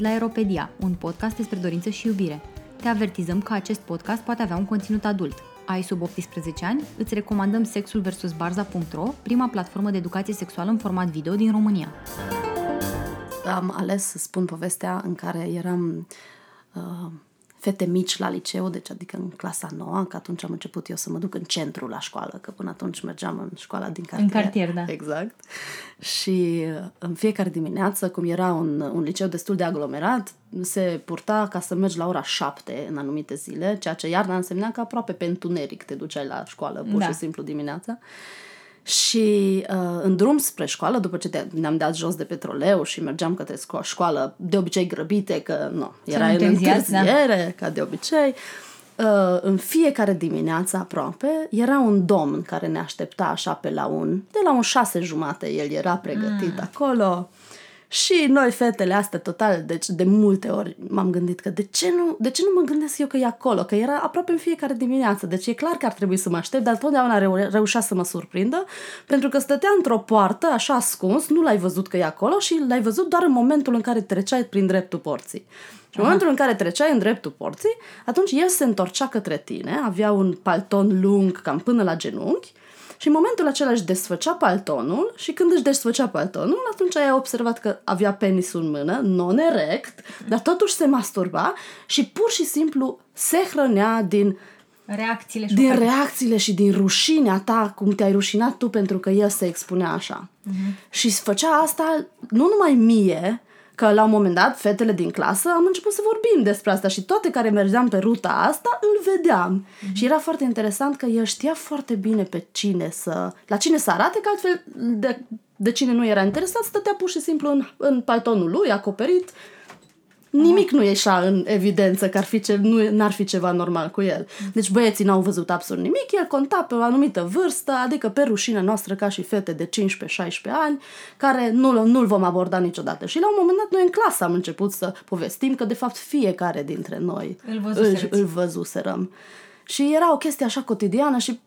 venit la Aeropedia, un podcast despre dorință și iubire. Te avertizăm că acest podcast poate avea un conținut adult. Ai sub 18 ani? Îți recomandăm Sexul vs. Barza.ro, prima platformă de educație sexuală în format video din România. Am ales să spun povestea în care eram uh, fete mici la liceu, deci adică în clasa nouă, că atunci am început eu să mă duc în centru la școală, că până atunci mergeam în școala din cartier. În cartier, da. Exact. Și uh, în fiecare dimineață, cum era un, un liceu destul de aglomerat, se purta ca să mergi la ora șapte în anumite zile, ceea ce iarna însemna că aproape pe întuneric te duceai la școală, pur da. și simplu dimineața. Și uh, în drum spre școală, după ce ne-am dat jos de petroleu și mergeam către școală, de obicei grăbite, că nu, era în da. întârziere, da. ca de obicei, uh, în fiecare dimineață aproape, era un domn care ne aștepta așa pe la un, de la un șase jumate, el era pregătit mm. acolo, și noi, fetele astea, total, deci de multe ori m-am gândit că de ce, nu, de ce nu mă gândesc eu că e acolo? Că era aproape în fiecare dimineață, deci e clar că ar trebui să mă aștept, dar totdeauna reu- reușea să mă surprindă, pentru că stătea într-o poartă, așa ascuns, nu l-ai văzut că e acolo și l-ai văzut doar în momentul în care treceai prin dreptul porții. Și în momentul în care treceai în dreptul porții, atunci el se întorcea către tine, avea un palton lung cam până la genunchi și în momentul acela își desfăcea paltonul și când își desfăcea paltonul, atunci ai observat că avea penisul în mână, non-erect, dar totuși se masturba și pur și simplu se hrănea din reacțiile și din reacțiile și din rușinea ta, cum te-ai rușinat tu pentru că el se expunea așa. Uh-huh. Și făcea asta nu numai mie, că la un moment dat, fetele din clasă, am început să vorbim despre asta și toate care mergeam pe ruta asta, îl vedeam. Mm-hmm. Și era foarte interesant că el știa foarte bine pe cine să, la cine să arate, că altfel de, de cine nu era interesat, stătea pur și simplu în, în paltonul lui, acoperit, Nimic nu ieșea în evidență că ar fi ce, nu, n-ar fi ceva normal cu el. Deci băieții n-au văzut absolut nimic, el conta pe o anumită vârstă, adică pe rușinea noastră ca și fete de 15-16 ani, care nu, nu-l vom aborda niciodată. Și la un moment dat noi în clasă am început să povestim că de fapt fiecare dintre noi îl, îl, îl văzuserăm. Și era o chestie așa cotidiană și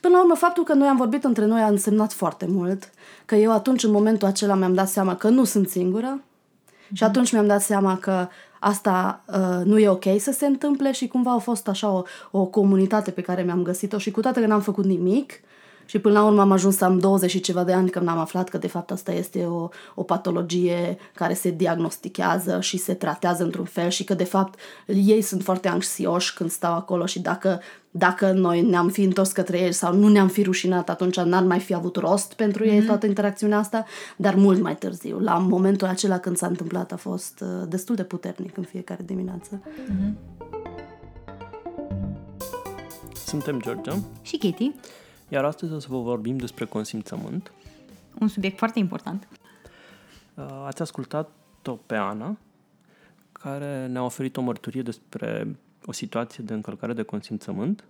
Până la urmă, faptul că noi am vorbit între noi a însemnat foarte mult, că eu atunci, în momentul acela, mi-am dat seama că nu sunt singură, și atunci mi-am dat seama că asta uh, nu e ok să se întâmple și cumva a fost așa o, o comunitate pe care mi-am găsit-o și cu toate că n-am făcut nimic și până la urmă am ajuns să am 20 și ceva de ani când am aflat că de fapt asta este o, o patologie care se diagnostichează și se tratează într-un fel și că de fapt ei sunt foarte anxioși când stau acolo și dacă dacă noi ne-am fi întors către ei sau nu ne-am fi rușinat, atunci n-ar mai fi avut rost pentru mm-hmm. ei mhm. toată interacțiunea asta, dar mult mai târziu. La momentul acela când s-a întâmplat a fost uh, destul de puternic în fiecare dimineață. Mm-hmm. Suntem Georgia și Kitty. Iar astăzi o să vă vorbim despre consimțământ. Un subiect foarte important. Uh, ați ascultat-o pe Ana, care ne-a oferit o mărturie despre o situație de încălcare de consimțământ.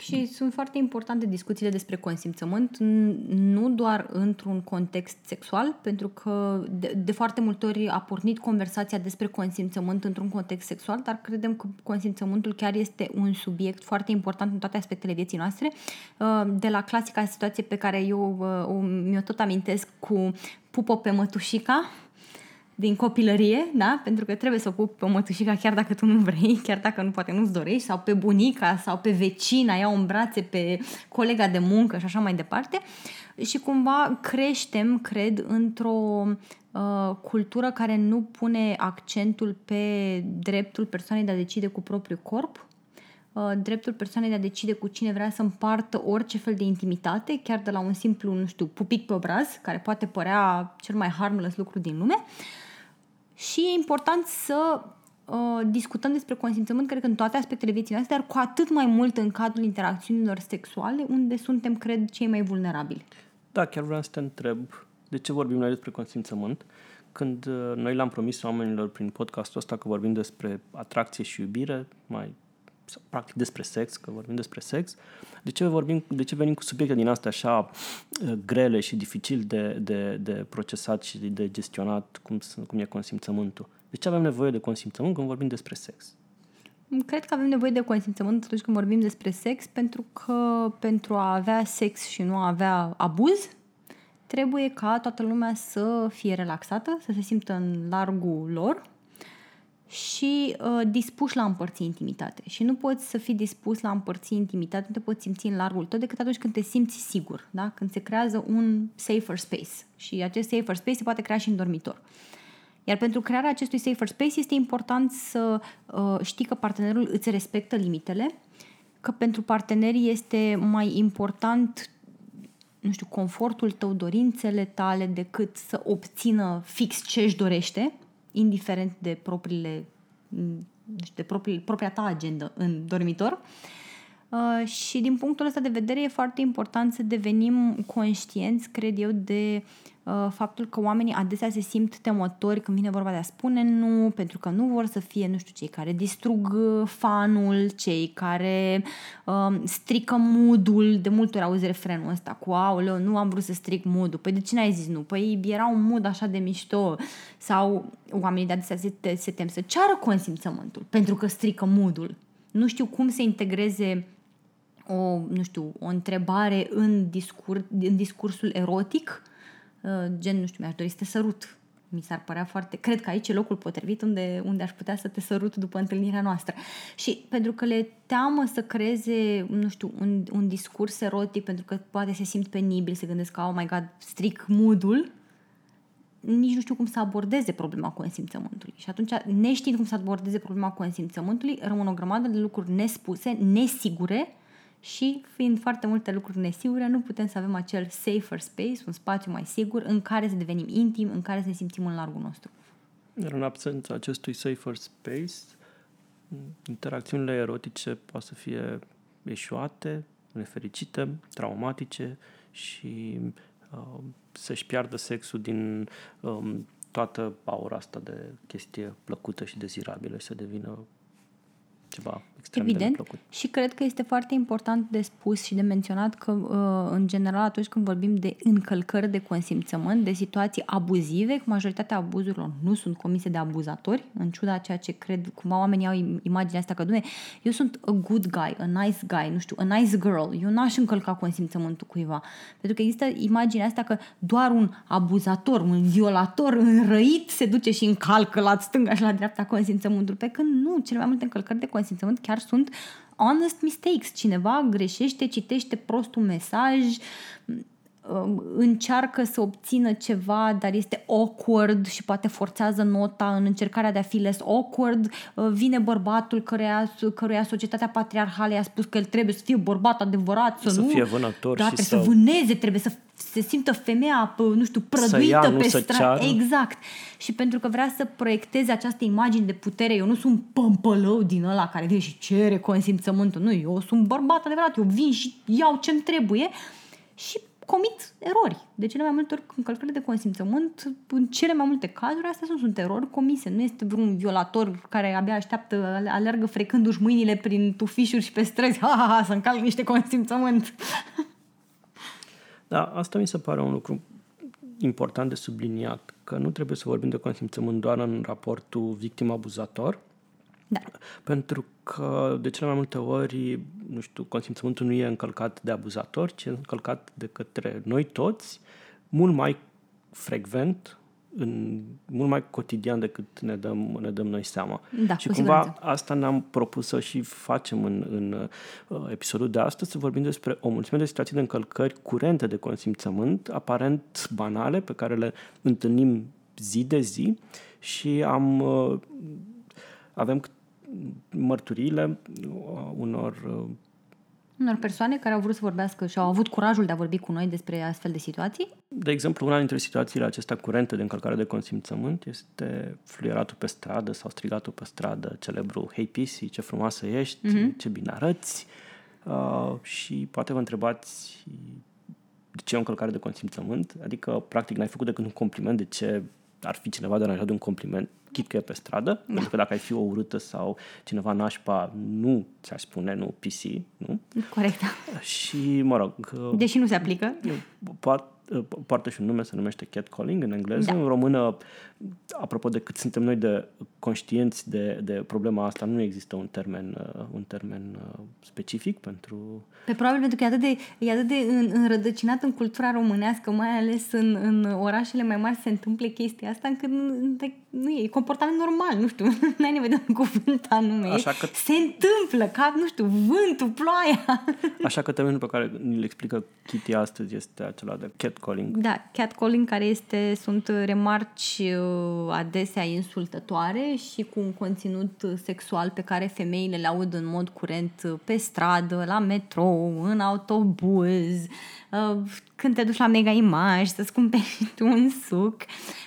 Și sunt foarte importante discuțiile despre consimțământ, nu doar într-un context sexual, pentru că de, de foarte multe ori a pornit conversația despre consimțământ într-un context sexual, dar credem că consimțământul chiar este un subiect foarte important în toate aspectele vieții noastre. Uh, de la clasica situație pe care eu uh, mi-o tot amintesc cu pupo pe mătușica, din copilărie, da? Pentru că trebuie să o pup pe mătușica chiar dacă tu nu vrei, chiar dacă nu poate nu-ți dorești, sau pe bunica, sau pe vecina, ia în brațe pe colega de muncă și așa mai departe. Și cumva creștem, cred, într-o uh, cultură care nu pune accentul pe dreptul persoanei de a decide cu propriul corp, uh, dreptul persoanei de a decide cu cine vrea să împartă orice fel de intimitate, chiar de la un simplu, nu știu, pupic pe obraz, care poate părea cel mai harmless lucru din lume, uh, și e important să uh, discutăm despre consimțământ, cred că în toate aspectele vieții noastre, dar cu atât mai mult în cadrul interacțiunilor sexuale, unde suntem, cred, cei mai vulnerabili. Da, chiar vreau să te întreb de ce vorbim noi despre consimțământ, când uh, noi le-am promis oamenilor prin podcastul ăsta că vorbim despre atracție și iubire, mai sau, practic despre sex, că vorbim despre sex, de ce, vorbim, de ce venim cu subiecte din astea așa uh, grele și dificil de, de, de procesat și de gestionat, cum, cum e consimțământul? De ce avem nevoie de consimțământ când vorbim despre sex? Cred că avem nevoie de consimțământ atunci când vorbim despre sex, pentru că pentru a avea sex și nu a avea abuz, trebuie ca toată lumea să fie relaxată, să se simtă în largul lor și uh, dispuși la a împărți intimitate. Și nu poți să fii dispus la a împărți intimitate, nu te poți simți în largul tău decât atunci când te simți sigur, da? când se creează un safer space. Și acest safer space se poate crea și în dormitor. Iar pentru crearea acestui safer space este important să uh, știi că partenerul îți respectă limitele, că pentru parteneri este mai important nu știu, confortul tău, dorințele tale, decât să obțină fix ce își dorește, indiferent de propriile, de proprii, propria ta agenda în dormitor. Uh, și din punctul ăsta de vedere e foarte important să devenim conștienți, cred eu, de Uh, faptul că oamenii adesea se simt temători când vine vorba de a spune nu, pentru că nu vor să fie, nu știu, cei care distrug uh, fanul, cei care um, strică moodul. De multe ori auzi refrenul ăsta cu aoleu, nu am vrut să stric moodul. Păi de ce n-ai zis nu? Păi era un mood așa de mișto. Sau oamenii de adesea se, se tem să ceară consimțământul pentru că strică moodul. Nu știu cum să integreze o, nu știu, o întrebare în, discur, în discursul erotic Uh, gen, nu știu, mi-aș dori să te sărut. Mi s-ar părea foarte... Cred că aici e locul potrivit unde, unde aș putea să te sărut după întâlnirea noastră. Și pentru că le teamă să creeze, nu știu, un, un discurs erotic, pentru că poate se simt penibil, se gândesc că, oh my god, stric moodul, nici nu știu cum să abordeze problema consimțământului. Și atunci, neștiind cum să abordeze problema consimțământului, rămân o grămadă de lucruri nespuse, nesigure, și fiind foarte multe lucruri nesigure, nu putem să avem acel safer space, un spațiu mai sigur în care să devenim intim, în care să ne simțim în largul nostru. Iar în absența acestui safer space, interacțiunile erotice pot să fie eșuate, nefericite, traumatice și uh, să-și piardă sexul din um, toată aura asta de chestie plăcută și dezirabilă și să devină ceva extrem Evident. de plăcut. Și cred că este foarte important de spus și de menționat că, uh, în general, atunci când vorbim de încălcări de consimțământ, de situații abuzive, că majoritatea abuzurilor nu sunt comise de abuzatori, în ciuda ceea ce cred, cumva oamenii au imaginea asta că, dumne, eu sunt a good guy, a nice guy, nu știu, a nice girl, eu n-aș încălca consimțământul cuiva. Pentru că există imaginea asta că doar un abuzator, un violator înrăit se duce și încalcă la stânga și la dreapta consimțământul, pe când nu, cele mai multe încălcări de consimțământ chiar sunt honest mistakes. Cineva greșește, citește prost un mesaj, um, încearcă să obțină ceva, dar este awkward și poate forțează nota în încercarea de a fi less awkward. Uh, vine bărbatul căruia, căruia societatea patriarhală i-a spus că el trebuie să fie bărbat adevărat, să, să nu... fie vânător da, și trebuie să... să vâneze, trebuie să se simtă femeia, nu știu, prăduită ia, pe stradă. Exact. Și pentru că vrea să proiecteze această imagine de putere, eu nu sunt pămpălău din ăla care vine și cere consimțământul, nu, eu sunt bărbat adevărat, eu vin și iau ce-mi trebuie și comit erori. De cele mai multe ori, încălcările de consimțământ, în cele mai multe cazuri, astea sunt, sunt erori comise. Nu este vreun violator care abia așteaptă, alergă frecându-și mâinile prin tufișuri și pe străzi, ha, ha, ha, să încalc niște consimțământ. Da, asta mi se pare un lucru important de subliniat, că nu trebuie să vorbim de consimțământ doar în raportul victim-abuzator, da. pentru că de cele mai multe ori, nu știu, consimțământul nu e încălcat de abuzator, ci e încălcat de către noi toți, mult mai frecvent în, mult mai cotidian decât ne dăm, ne dăm noi seama. Da, și cumva siguranță. asta ne-am propus să și facem în, în uh, episodul de astăzi, să vorbim despre o mulțime de situații de încălcări curente de consimțământ, aparent banale, pe care le întâlnim zi de zi și am uh, avem mărturiile uh, unor uh, unor persoane care au vrut să vorbească și au avut curajul de a vorbi cu noi despre astfel de situații? De exemplu, una dintre situațiile acestea curente de încălcare de consimțământ este fluieratul pe stradă sau strigatul pe stradă, celebru Hey Pisi, ce frumoasă ești, mm-hmm. ce bine arăți uh, și poate vă întrebați de ce e o încălcare de consimțământ, adică practic n-ai făcut decât un compliment de ce ar fi cineva deranjat de un compliment chit că e pe stradă, da. pentru că dacă ai fi o urâtă sau cineva nașpa, nu ți-aș spune, nu PC, nu? Corect. Și, mă rog... Deși nu se aplică. Poate, uh, poartă și un nume, se numește catcalling în engleză. Da. În română, apropo de cât suntem noi de conștienți de, de problema asta, nu există un termen, uh, un termen uh, specific pentru... Pe probabil pentru că e atât de, e atât de în, înrădăcinat în cultura românească, mai ales în, în orașele mai mari se întâmplă chestia asta încât nu, nu e, e comportament normal, nu știu, nu ai nevoie de un cuvânt anume. Așa că- Se întâmplă, ca, nu știu, vântul, ploaia. Așa că termenul pe care ni-l explică Kitty astăzi este acela de catcalling. Da, catcalling care este, sunt remarci uh, adesea insultătoare și cu un conținut sexual pe care femeile le aud în mod curent uh, pe stradă, la metrou, în autobuz, uh, când te duci la mega imaj să-ți cumperi și tu un suc.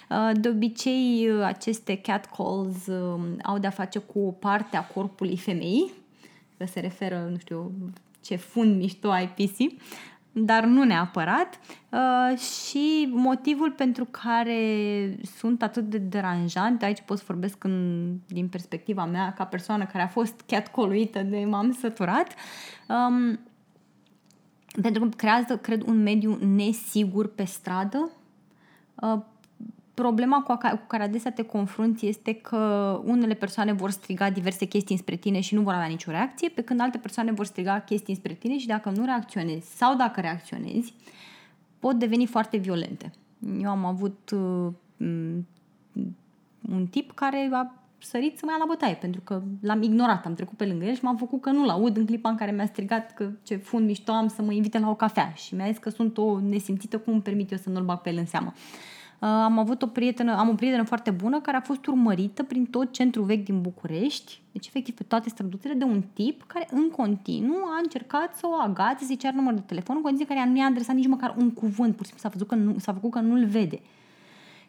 Uh, De obicei, uh, aceste catcalls uh, au de-a face cu o parte a corpului femeii, că se referă, nu știu, ce fund mișto ai pisi, dar nu neapărat. Uh, și motivul pentru care sunt atât de deranjante, aici pot să vorbesc în, din perspectiva mea ca persoană care a fost catcalluită de m-am săturat, um, pentru că creează, cred, un mediu nesigur pe stradă. Uh, problema cu, a, cu care adesea te confrunți este că unele persoane vor striga diverse chestii spre tine și nu vor avea nicio reacție, pe când alte persoane vor striga chestii spre tine și dacă nu reacționezi sau dacă reacționezi, pot deveni foarte violente. Eu am avut uh, m- un tip care a sărit să mă ia la bătaie, pentru că l-am ignorat, am trecut pe lângă el și m-am făcut că nu-l aud în clipa în care mi-a strigat că ce fund mișto am să mă invite la o cafea și mi-a zis că sunt o nesimțită, cum îmi permit eu să nu-l bag pe el în seamă. Uh, am avut o prietenă, am o prietenă foarte bună care a fost urmărită prin tot centrul vechi din București, deci efectiv pe toate străduțele de un tip care în continuu a încercat să o agațe, să-i ceară număr de telefon, în condiții în care ea nu i-a adresat nici măcar un cuvânt, pur și simplu s-a făcut că, nu, s-a făcut că nu-l vede.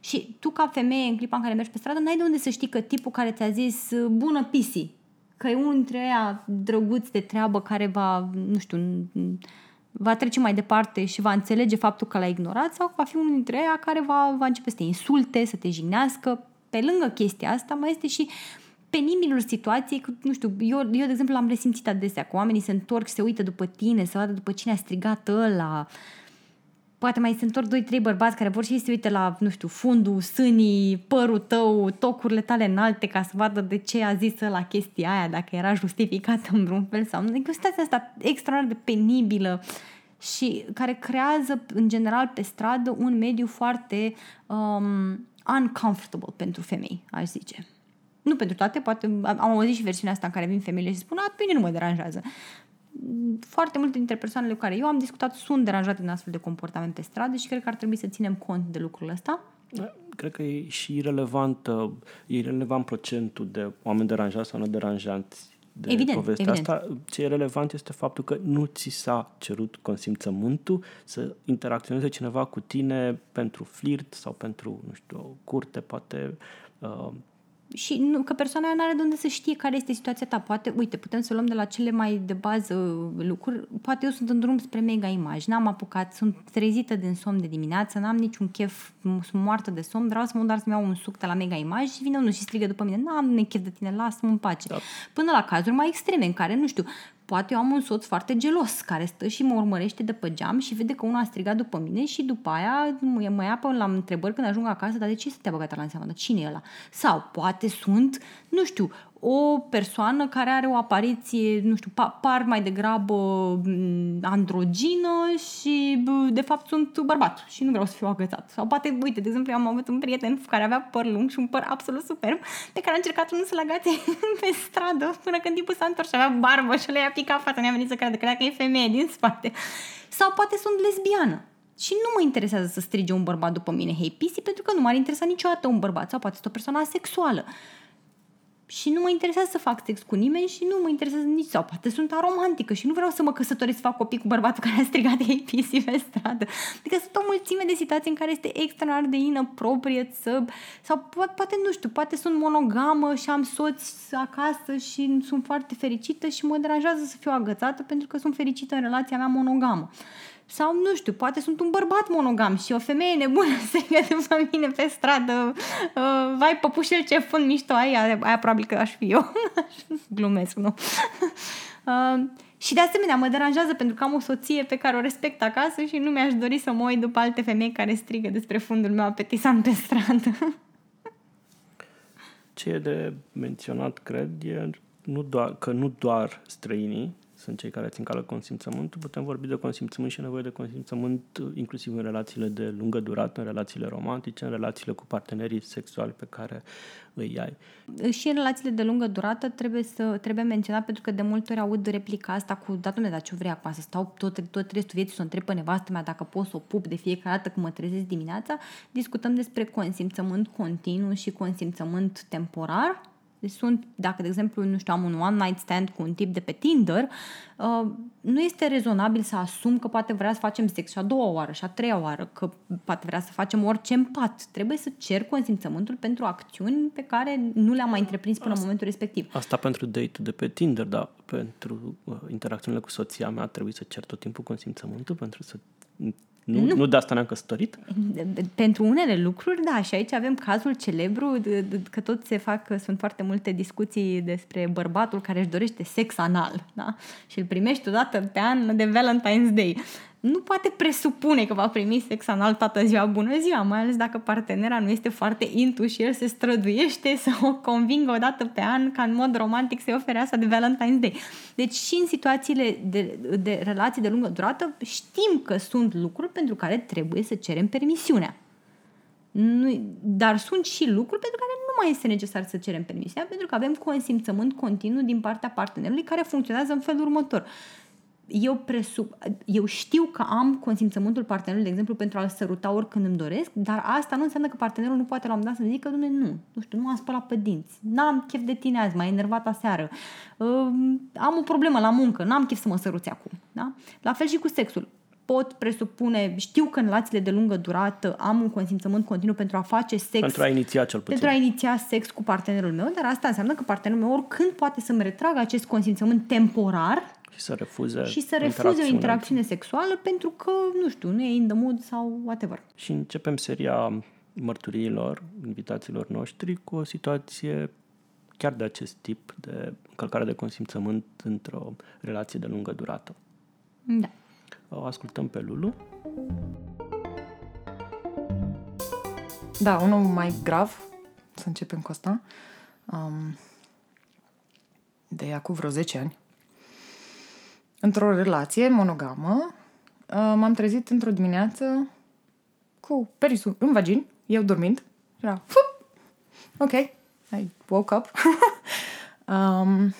Și tu ca femeie în clipa în care mergi pe stradă, n-ai de unde să știi că tipul care ți-a zis bună pisi, că e unul dintre ăia drăguț de treabă care va, nu știu, va trece mai departe și va înțelege faptul că l-a ignorat sau că va fi unul dintre ăia care va, va începe să te insulte, să te jignească. Pe lângă chestia asta mai este și penibilul situației, că, nu știu, eu, eu de exemplu am resimțit adesea că oamenii se întorc și se uită după tine, să vadă după cine a strigat ăla, poate mai se întorc doi, trei bărbați care vor și ei să uite la, nu știu, fundul, sânii, părul tău, tocurile tale înalte ca să vadă de ce a zis la chestia aia, dacă era justificată în vreun fel sau nu. Adică situația asta extraordinar de penibilă și care creează, în general, pe stradă un mediu foarte um, uncomfortable pentru femei, aș zice. Nu pentru toate, poate am auzit și versiunea asta în care vin femeile și spun, a, pe mine nu mă deranjează foarte multe dintre persoanele cu care eu am discutat sunt deranjate din astfel de comportament pe stradă și cred că ar trebui să ținem cont de lucrul ăsta. Cred că e și relevant, e relevant procentul de oameni deranjați sau nederanjați de Evident, povestea evident. asta. Ce e relevant este faptul că nu ți s-a cerut consimțământul să interacționeze cineva cu tine pentru flirt sau pentru, nu știu, o curte, poate uh, și nu, că persoana aia nu are de unde să știe care este situația ta. Poate, uite, putem să luăm de la cele mai de bază lucruri. Poate eu sunt în drum spre mega imaj, n-am apucat, sunt trezită din somn de dimineață, n-am niciun chef, sunt moartă de somn, vreau să mă doar să-mi iau un suc de la mega imaj și vine unul și strigă după mine, n-am chef de tine, lasă-mă în pace. Da. Până la cazuri mai extreme, în care, nu știu, poate eu am un soț foarte gelos care stă și mă urmărește de pe geam și vede că unul a strigat după mine și după aia mă, mă ia până la întrebări când ajung acasă, dar de ce să te-a băgat la în seama? Dar cine e ăla? Sau poate sunt, nu știu, o persoană care are o apariție, nu știu, pa- par mai degrabă m, androgină și b- de fapt sunt bărbat și nu vreau să fiu agățat. Sau poate, uite, de exemplu, eu am avut un prieten care avea păr lung și un păr absolut superb pe care a încercat unul să-l agațe pe stradă până când tipul s-a întors și avea barbă și le-a picat fața, ne-a venit să crede că dacă e femeie din spate. Sau poate sunt lesbiană. Și nu mă interesează să strige un bărbat după mine, hei pisi, pentru că nu m-ar interesa niciodată un bărbat sau poate este o persoană asexuală și nu mă interesează să fac sex cu nimeni și nu mă interesează nici sau poate sunt aromantică și nu vreau să mă căsătoresc să fac copii cu bărbatul care a strigat APC pe stradă. Adică sunt o mulțime de situații în care este extraordinar de inappropriate să... sau poate, poate, nu știu, poate sunt monogamă și am soți acasă și sunt foarte fericită și mă deranjează să fiu agățată pentru că sunt fericită în relația mea monogamă. Sau, nu știu, poate sunt un bărbat monogam și o femeie nebună strigă după mine pe stradă uh, vai, păpușel, ce fund mișto ai, aia, aia probabil că aș fi eu. Glumesc, nu? uh, Și de asemenea mă deranjează pentru că am o soție pe care o respect acasă și nu mi-aș dori să mă uit după alte femei care strigă despre fundul meu apetisant pe stradă. Ce e de menționat, cred, e nu doar, că nu doar străinii sunt cei care țin cală consimțământul, putem vorbi de consimțământ și nevoie de consimțământ inclusiv în relațiile de lungă durată, în relațiile romantice, în relațiile cu partenerii sexuali pe care îi ai. Și în relațiile de lungă durată trebuie să trebuie menționat pentru că de multe ori aud replica asta cu da, dar ce vrei acum, să stau tot, tot restul vieții să o întreb pe nevastă mea dacă pot să o pup de fiecare dată când mă trezesc dimineața. Discutăm despre consimțământ continuu și consimțământ temporar deci sunt, dacă, de exemplu, nu știu, am un one-night stand cu un tip de pe Tinder, uh, nu este rezonabil să asum că poate vrea să facem sex și a doua oară și a treia oară, că poate vrea să facem orice în pat. Trebuie să cer consimțământul pentru acțiuni pe care nu le-am mai întreprins până asta, în momentul respectiv. Asta pentru date de pe Tinder, dar pentru uh, interacțiunile cu soția mea trebuie să cer tot timpul consimțământul pentru să nu, nu. nu de asta ne-am căsătorit? Pentru unele lucruri, da, și aici avem cazul celebru, că tot se fac, sunt foarte multe discuții despre bărbatul care își dorește sex anal, da? Și îl primești odată pe an de Valentine's Day nu poate presupune că va primi sex anal toată ziua bună ziua, mai ales dacă partenera nu este foarte intu și el se străduiește să o convingă o dată pe an ca în mod romantic să-i ofere asta de Valentine's Day. Deci și în situațiile de, de relații de lungă durată știm că sunt lucruri pentru care trebuie să cerem permisiunea. Nu, dar sunt și lucruri pentru care nu mai este necesar să cerem permisiunea, pentru că avem consimțământ continuu din partea partenerului care funcționează în felul următor eu, presup, eu știu că am consimțământul partenerului, de exemplu, pentru a-l săruta oricând îmi doresc, dar asta nu înseamnă că partenerul nu poate la un moment dat să zică, dumne, nu, nu știu, nu am spălat pe dinți, n-am chef de tine azi, m-ai enervat aseară, uh, am o problemă la muncă, n-am chef să mă săruți acum. Da? La fel și cu sexul pot presupune, știu că în relațiile de lungă durată am un consimțământ continuu pentru a face sex. Pentru a iniția cel puțin. Pentru a iniția sex cu partenerul meu, dar asta înseamnă că partenerul meu oricând poate să-mi retragă acest consimțământ temporar și să refuze și să refuze o interacțiune sexuală pentru că, nu știu, nu e in the mood sau whatever. Și începem seria mărturiilor, invitațiilor noștri, cu o situație chiar de acest tip de încălcare de consimțământ într-o relație de lungă durată. Da. O ascultăm pe Lulu. Da, unul mai grav, să începem cu asta, um, de acum vreo 10 ani într-o relație monogamă, uh, m-am trezit într-o dimineață cu perisul în vagin, eu dormind. Era, Fup! ok, I woke up. um,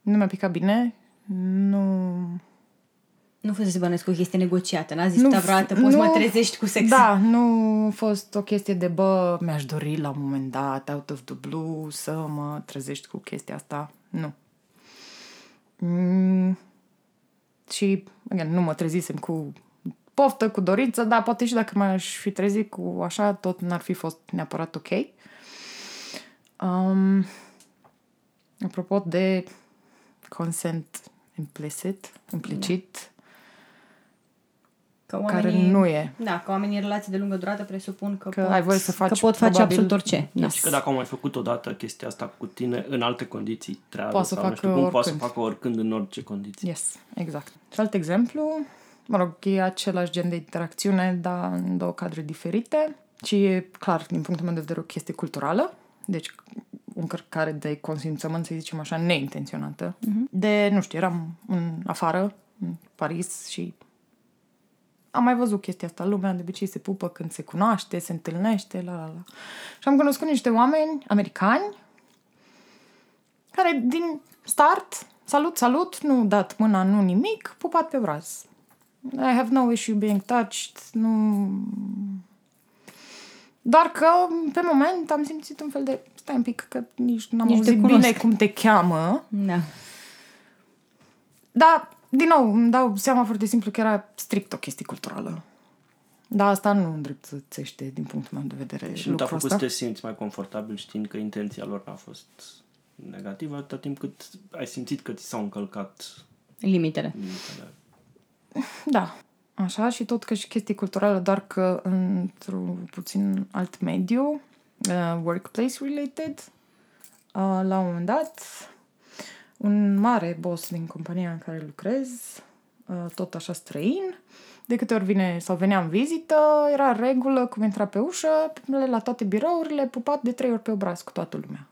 nu mi-a picat bine, nu... Nu fusese bănesc o chestie negociată, n-a zis nu, vreodată, poți nu, mă trezești cu sex. Da, nu a fost o chestie de, bă, mi-aș dori la un moment dat, out of the blue, să mă trezești cu chestia asta. Nu. Mm, și, again, nu mă trezisem cu poftă, cu dorință, dar poate și dacă m-aș fi trezit cu așa, tot n-ar fi fost neapărat ok. Um, apropo de consent implicit, implicit, Că oamenii, care nu e. Da, că oamenii în relații de lungă durată presupun că, că pot, ai voie să faci că pot face absolut orice. Da. Și că dacă au mai făcut odată chestia asta cu tine în alte condiții treabă poate să sau facă nu știu cum, poate să facă oricând în orice condiții. Yes, exact. Și alt exemplu, mă rog, e același gen de interacțiune, dar în două cadre diferite și e clar, din punctul meu de vedere, o chestie culturală, deci încărcare de consimțământ, să zicem așa, neintenționată. Uh-huh. De, nu știu, eram în afară, în Paris și am mai văzut chestia asta. Lumea de obicei se pupă când se cunoaște, se întâlnește, la la la. Și am cunoscut niște oameni americani care din start, salut, salut, nu dat mâna, nu nimic, pupat pe braț. I have no issue being touched, nu... Doar că, pe moment, am simțit un fel de... Stai un pic, că nici n-am nici auzit bine cum te cheamă. Da. Dar din nou, îmi dau seama foarte simplu că era strict o chestie culturală. Dar asta nu îndreptățește din punctul meu de vedere Și nu te-a făcut să te simți mai confortabil știind că intenția lor n-a fost negativă atâta timp cât ai simțit că ți s-au încălcat limitele. limitele. Da, așa și tot că și chestie culturală, doar că într-un puțin alt mediu, uh, workplace related, uh, la un moment dat, un mare boss din compania în care lucrez, uh, tot așa străin, de câte ori vine sau venea în vizită, era regulă cum intra pe ușă, la toate birourile, pupat de trei ori pe obraz cu toată lumea.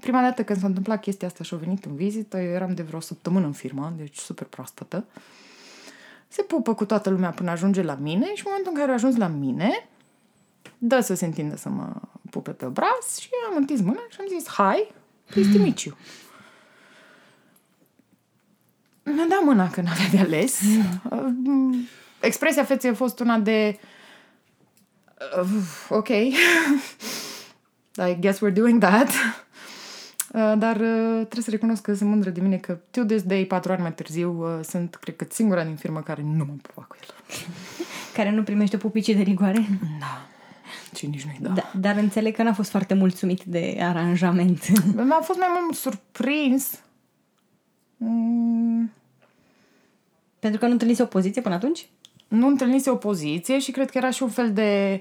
Prima dată când s-a întâmplat chestia asta și a venit în vizită, eu eram de vreo săptămână în firmă, deci super proaspătă. Se pupă cu toată lumea până ajunge la mine și în momentul în care a ajuns la mine, dă să se întindă să mă pupe pe obraz și am întins mâna și am zis, hai, pleased to meet you. Mi-a dat mâna că n-avea de ales. Mm. Expresia feței a fost una de uh, ok, I guess we're doing that. Uh, dar uh, trebuie să recunosc că sunt mândră de mine că till this day, patru ani mai târziu, uh, sunt, cred că, singura din firmă care nu mă pupa cu el. Care nu primește pupici de rigoare? Da. Și nici nu-i da. da. Dar înțeleg că n-a fost foarte mulțumit de aranjament. Mi-a fost mai mult surprins. Mm. Pentru că nu întâlnise opoziție până atunci? Nu întâlnise opoziție și cred că era și un fel de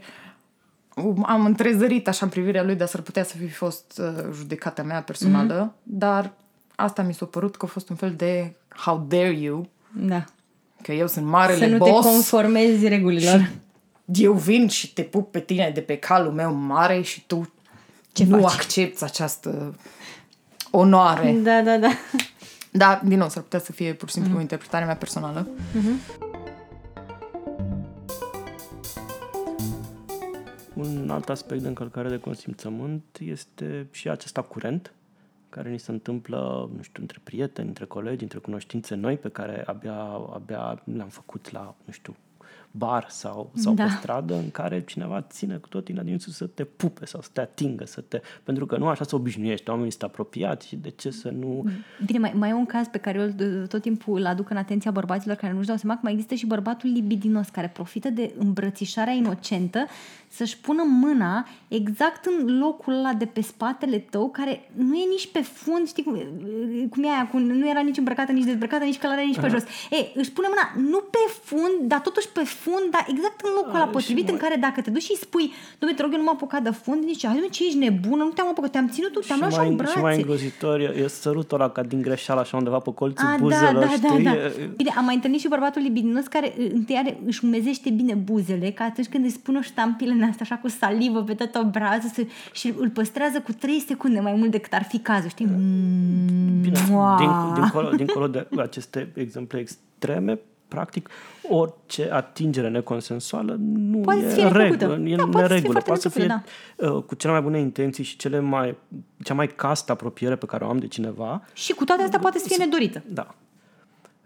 am întrezărit așa în privirea lui, dar s-ar putea să fi fost uh, judecata mea personală, mm-hmm. dar asta mi s-a părut că a fost un fel de how dare you. Da. Că eu sunt marele Să nu boss. te conformezi regulilor. Și eu vin și te pup pe tine de pe calul meu mare și tu Ce nu faci? accepti această onoare. Da, da, da. Da, din nou, s-ar putea să fie pur și simplu mm-hmm. interpretarea mea personală. Un alt aspect de încălcare de consimțământ este și acesta curent, care ni se întâmplă, nu știu, între prieteni, între colegi, între cunoștințe noi pe care abia, abia le-am făcut la, nu știu, bar sau, sau Da. pe stradă, în care cineva ține cu tot din sus să te pupe sau să te atingă, să te... pentru că nu așa se obișnuiește, oamenii sunt apropiați și de ce să nu... Bine, mai, mai e un caz pe care eu îl- tot timpul îl aduc în atenția bărbaților care nu-și dau seama că mai există și bărbatul libidinos care profită de îmbrățișarea inocentă să-și pună mâna exact în locul ăla de pe spatele tău care nu e nici pe fund, știi cum, cum e aia, cu, nu era nici îmbrăcată, nici dezbrăcată, nici călare, nici pe jos. E, își pune mâna nu pe fund, dar totuși pe fund, dar exact în locul ăla Ah, și potrivit în mai- care dacă te duci și spui, dom'le, te rog, eu nu m-am apucat de fund, nici, hai, dom'le, ce ești nebună, nu te-am apucat, te-am ținut tu, te-am și, luat și în mai, și mai brațe. îngrozitor e, e sărutul ăla ca din greșeală așa undeva pe colțul A, da, buzelor, da, da, știi? da. E- Bine, am mai întâlnit și bărbatul libidinos care uh, întâi are, își umezește bine buzele, ca atunci când își spune o ștampilă în asta așa cu salivă pe tot obrazul să, și îl păstrează cu 3 secunde mai mult decât ar fi cazul, știi? Bine, Mua. din, dincolo, dincolo de aceste exemple extreme, practic, orice atingere neconsensuală nu Poate e să fie regulă, neplăcută. e Da, poate să fie neregulă. foarte Poate să fie neplăcută, uh, cu cele mai bune intenții și cele mai, cea mai castă apropiere pe care o am de cineva. Și cu toate astea poate să fie nedorită. Da.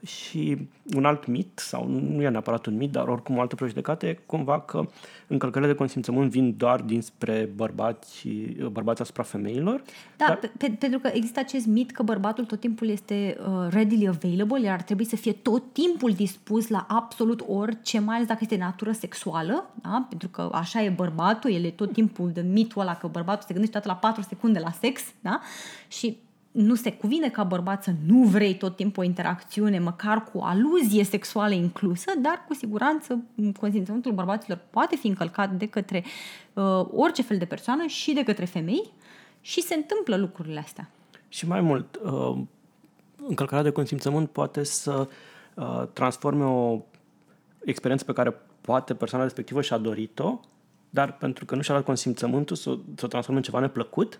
Și un alt mit, sau nu e neapărat un mit, dar oricum o altă prejudecată e cumva că încălcările de consimțământ vin doar dinspre bărbați, și- bărbați asupra femeilor. Da, Dar- pe, pe, pentru că există acest mit că bărbatul tot timpul este uh, readily available, iar ar trebui să fie tot timpul dispus la absolut orice, mai ales dacă este de natură sexuală, da? pentru că așa e bărbatul, el e tot timpul de mitul ăla că bărbatul se gândește toată la 4 secunde la sex, da? și nu se cuvine ca bărbat să nu vrei tot timpul o interacțiune, măcar cu aluzie sexuală inclusă, dar cu siguranță consimțământul bărbaților poate fi încălcat de către uh, orice fel de persoană și de către femei și se întâmplă lucrurile astea. Și mai mult, uh, încălcarea de consimțământ poate să uh, transforme o experiență pe care poate persoana respectivă și-a dorit-o, dar pentru că nu și-a dat consimțământul să, o- să o transforme în ceva neplăcut.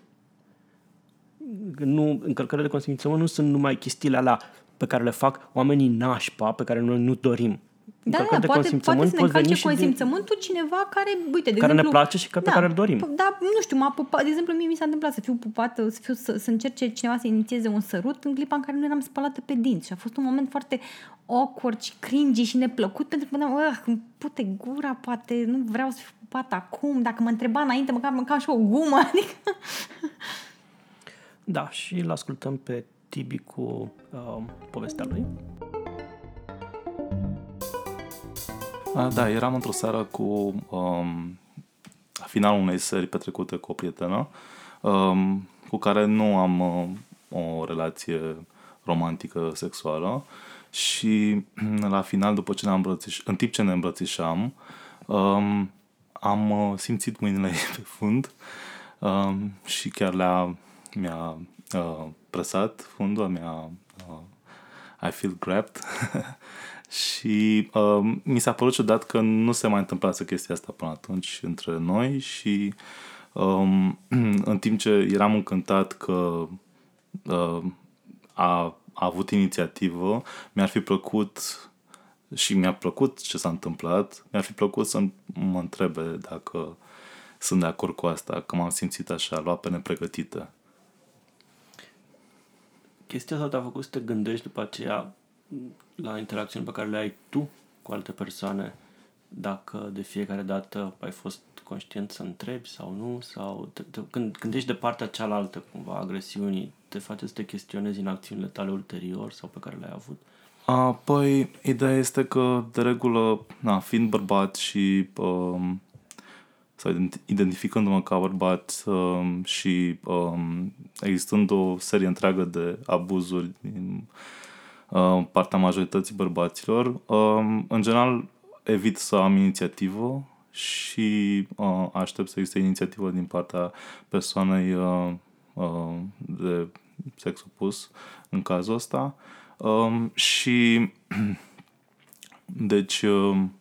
Nu, încălcările de consimțământ nu sunt numai chestiile alea pe care le fac oamenii nașpa, pe care noi nu dorim. Da, da, Încălcări de poate, poate să ne pot veni încalce și din- consimțământul cineva care, uite, de Care ne exemplu... place și că- pe care îl dorim. p- Da, nu știu, m-a pupat, de exemplu, mie mi s-a întâmplat să fiu pupată, să, fiu, să, să încerce cineva să inițieze un sărut în clipa în care nu eram spălată pe dinți și a fost un moment foarte awkward și cringy și neplăcut pentru că mă gândeam, "Ah, îmi pute gura, poate, nu vreau să fiu pupată acum, dacă mă întreba înainte, măcar mâncam și o gumă, adică... Da, și îl ascultăm pe Tibi cu uh, povestea lui. A, Da, eram într-o seară cu um, la finalul unei serii petrecute cu o prietenă um, cu care nu am uh, o relație romantică sexuală și la final, după ce ne îmbrățiș- în timp ce ne îmbrățișam, um, am uh, simțit mâinile ei pe fund um, și chiar le-a, mi-a uh, presat fundul, mi-a uh, I feel grabbed și uh, mi s-a părut ciudat că nu se mai întâmplase chestia asta până atunci între noi și um, în timp ce eram încântat că uh, a, a avut inițiativă, mi-ar fi plăcut și mi-a plăcut ce s-a întâmplat, mi-ar fi plăcut să mă întrebe dacă sunt de acord cu asta, că m-am simțit așa, luat pe nepregătită. Chestia asta te-a făcut să te gândești după aceea la interacțiuni pe care le ai tu cu alte persoane, dacă de fiecare dată ai fost conștient să întrebi sau nu, sau te, te, când, când ești de partea cealaltă, cumva, agresiunii, te face să te chestionezi în acțiunile tale ulterior sau pe care le-ai avut? A, păi, ideea este că, de regulă, na, fiind bărbat și um, sau identificându-mă ca bărbat um, și um, existând o serie întreagă de abuzuri din uh, partea majorității bărbaților, um, în general evit să am inițiativă și uh, aștept să existe inițiativă din partea persoanei uh, uh, de sex opus în cazul ăsta. Um, și deci um,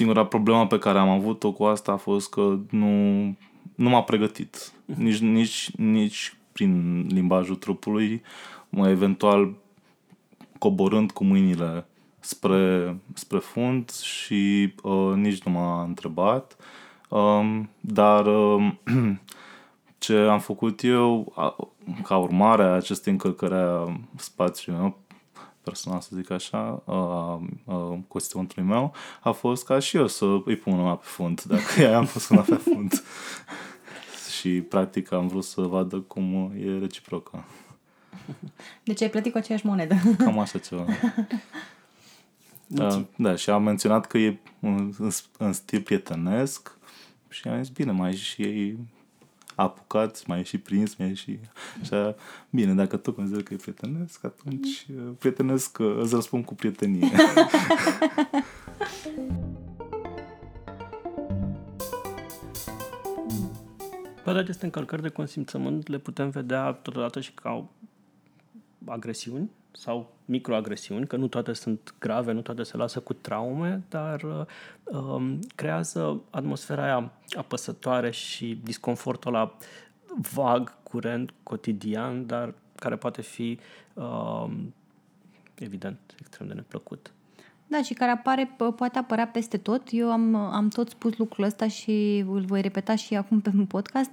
singura problemă pe care am avut-o cu asta a fost că nu, nu m-a pregătit. Nici, nici, nici prin limbajul trupului, mă eventual coborând cu mâinile spre, spre fund și uh, nici nu m-a întrebat. Um, dar uh, ce am făcut eu ca urmare a acestei încălcări a spațiului meu personal, să zic așa, a, a constituentului meu, a fost ca și eu să îi pun una pe fund, dacă ea am pus una pe fund. și practic am vrut să vadă cum e reciprocă. Deci ai plătit cu aceeași monedă. Cam așa ceva. da, da, și am menționat că e în, în stil prietenesc și am zis, bine, mai și ei apucat, mai e și prins, mai e și așa. Bine, dacă tu consideri că e prietenesc, atunci uh, prietenesc, uh, îți răspund cu prietenie. Pe aceste încălcări de consimțământ le putem vedea totodată și ca agresiuni sau microagresiuni, că nu toate sunt grave, nu toate se lasă cu traume, dar uh, um, creează atmosfera aia apăsătoare și disconfortul la vag, curent, cotidian, dar care poate fi uh, evident extrem de neplăcut. Da, și care apare, poate apărea peste tot. Eu am, am tot spus lucrul ăsta și îl voi repeta și acum pe un podcast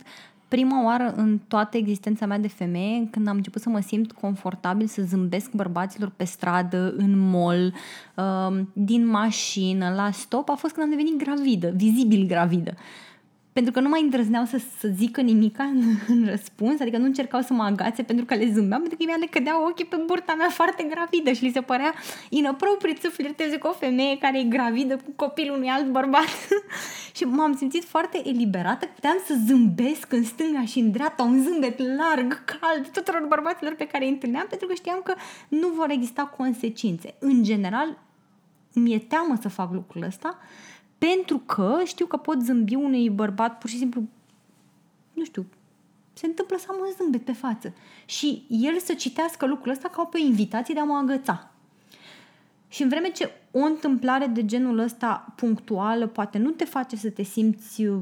prima oară în toată existența mea de femeie, când am început să mă simt confortabil să zâmbesc bărbaților pe stradă, în mall, um, din mașină, la stop, a fost când am devenit gravidă, vizibil gravidă pentru că nu mai îndrăzneau să, să zică nimic în, în răspuns, adică nu încercau să mă agațe pentru că le zâmbeam, pentru că mi-a le cădeau ochii pe burta mea foarte gravidă și li se părea inappropriate să flirteze cu o femeie care e gravidă cu copilul unui alt bărbat. și m-am simțit foarte eliberată, puteam să zâmbesc în stânga și în dreapta, un zâmbet larg, cald, tuturor bărbaților pe care îi întâlneam, pentru că știam că nu vor exista consecințe. În general, mi-e teamă să fac lucrul ăsta, pentru că știu că pot zâmbi unui bărbat pur și simplu, nu știu, se întâmplă să am un zâmbet pe față. Și el să citească lucrul ăsta ca pe o invitație de a mă agăța. Și în vreme ce o întâmplare de genul ăsta punctuală poate nu te face să te simți uh,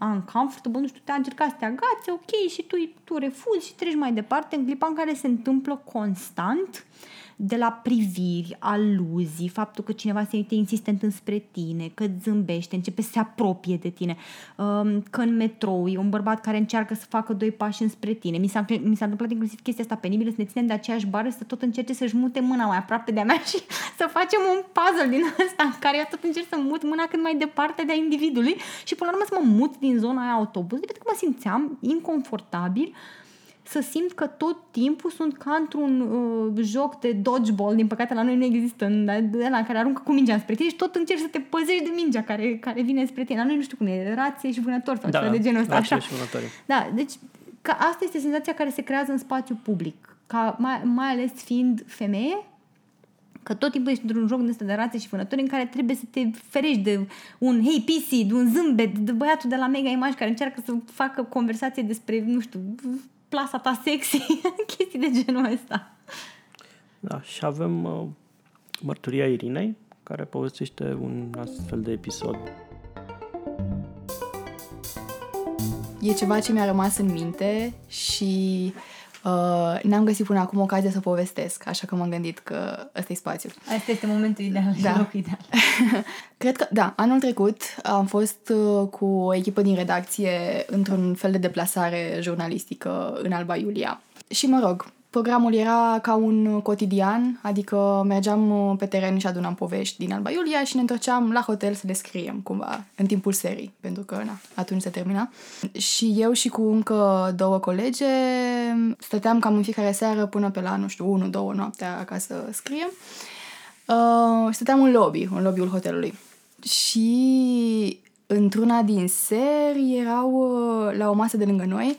uncomfortable, nu știu, te-a încercat să te agați, ok, și tu, tu refuzi și treci mai departe în clipa în care se întâmplă constant, uh, de la priviri, aluzii, faptul că cineva se uite insistent înspre tine, că zâmbește, începe să se apropie de tine, um, că în metrou e un bărbat care încearcă să facă doi pași înspre tine. Mi s-a, mi s-a întâmplat inclusiv chestia asta penibilă, să ne ținem de aceeași bară, să tot încerce să-și mute mâna mai aproape de-a mea și să facem un puzzle din ăsta în care eu tot încerc să mut mâna cât mai departe de a individului și până la urmă să mă mut din zona aia autobuzului pentru că mă simțeam inconfortabil uh, să simt că tot timpul sunt ca într-un uh, joc de dodgeball, din păcate la noi nu există, de la care aruncă cu mingea spre tine și tot încerci să te păzești de mingea care, care vine spre tine. La noi nu știu cum e, rație și vânător sau da, ceva de genul ăsta. Așa. Și da, deci ca asta este senzația care se creează în spațiu public. Ca, mai, mai ales fiind femeie, Că tot timpul ești într-un joc de ăsta de rațe și vânători în care trebuie să te ferești de un hey PC, de un zâmbet, de băiatul de la Mega Image care încearcă să facă conversație despre, nu știu, plasa ta sexy, chestii de genul ăsta. Da, și avem uh, mărturia Irinei, care povestește un astfel de episod. E ceva ce mi-a rămas în minte și uh, n-am găsit până acum ocazia să povestesc, așa că m-am gândit că ăsta e spațiul. Asta este momentul ideal Da. și locul ideal. Cred că, da, anul trecut am fost uh, cu o echipă din redacție într-un fel de deplasare jurnalistică în Alba Iulia. Și mă rog, programul era ca un cotidian, adică mergeam uh, pe teren și adunam povești din Alba Iulia și ne întorceam la hotel să le scriem cumva în timpul serii, pentru că na, atunci se termina. Și eu și cu încă două colege stăteam cam în fiecare seară până pe la, nu știu, 1-2 noaptea ca să scriem. Uh, stăteam în lobby, în lobby-ul hotelului. Și într-una din seri erau uh, la o masă de lângă noi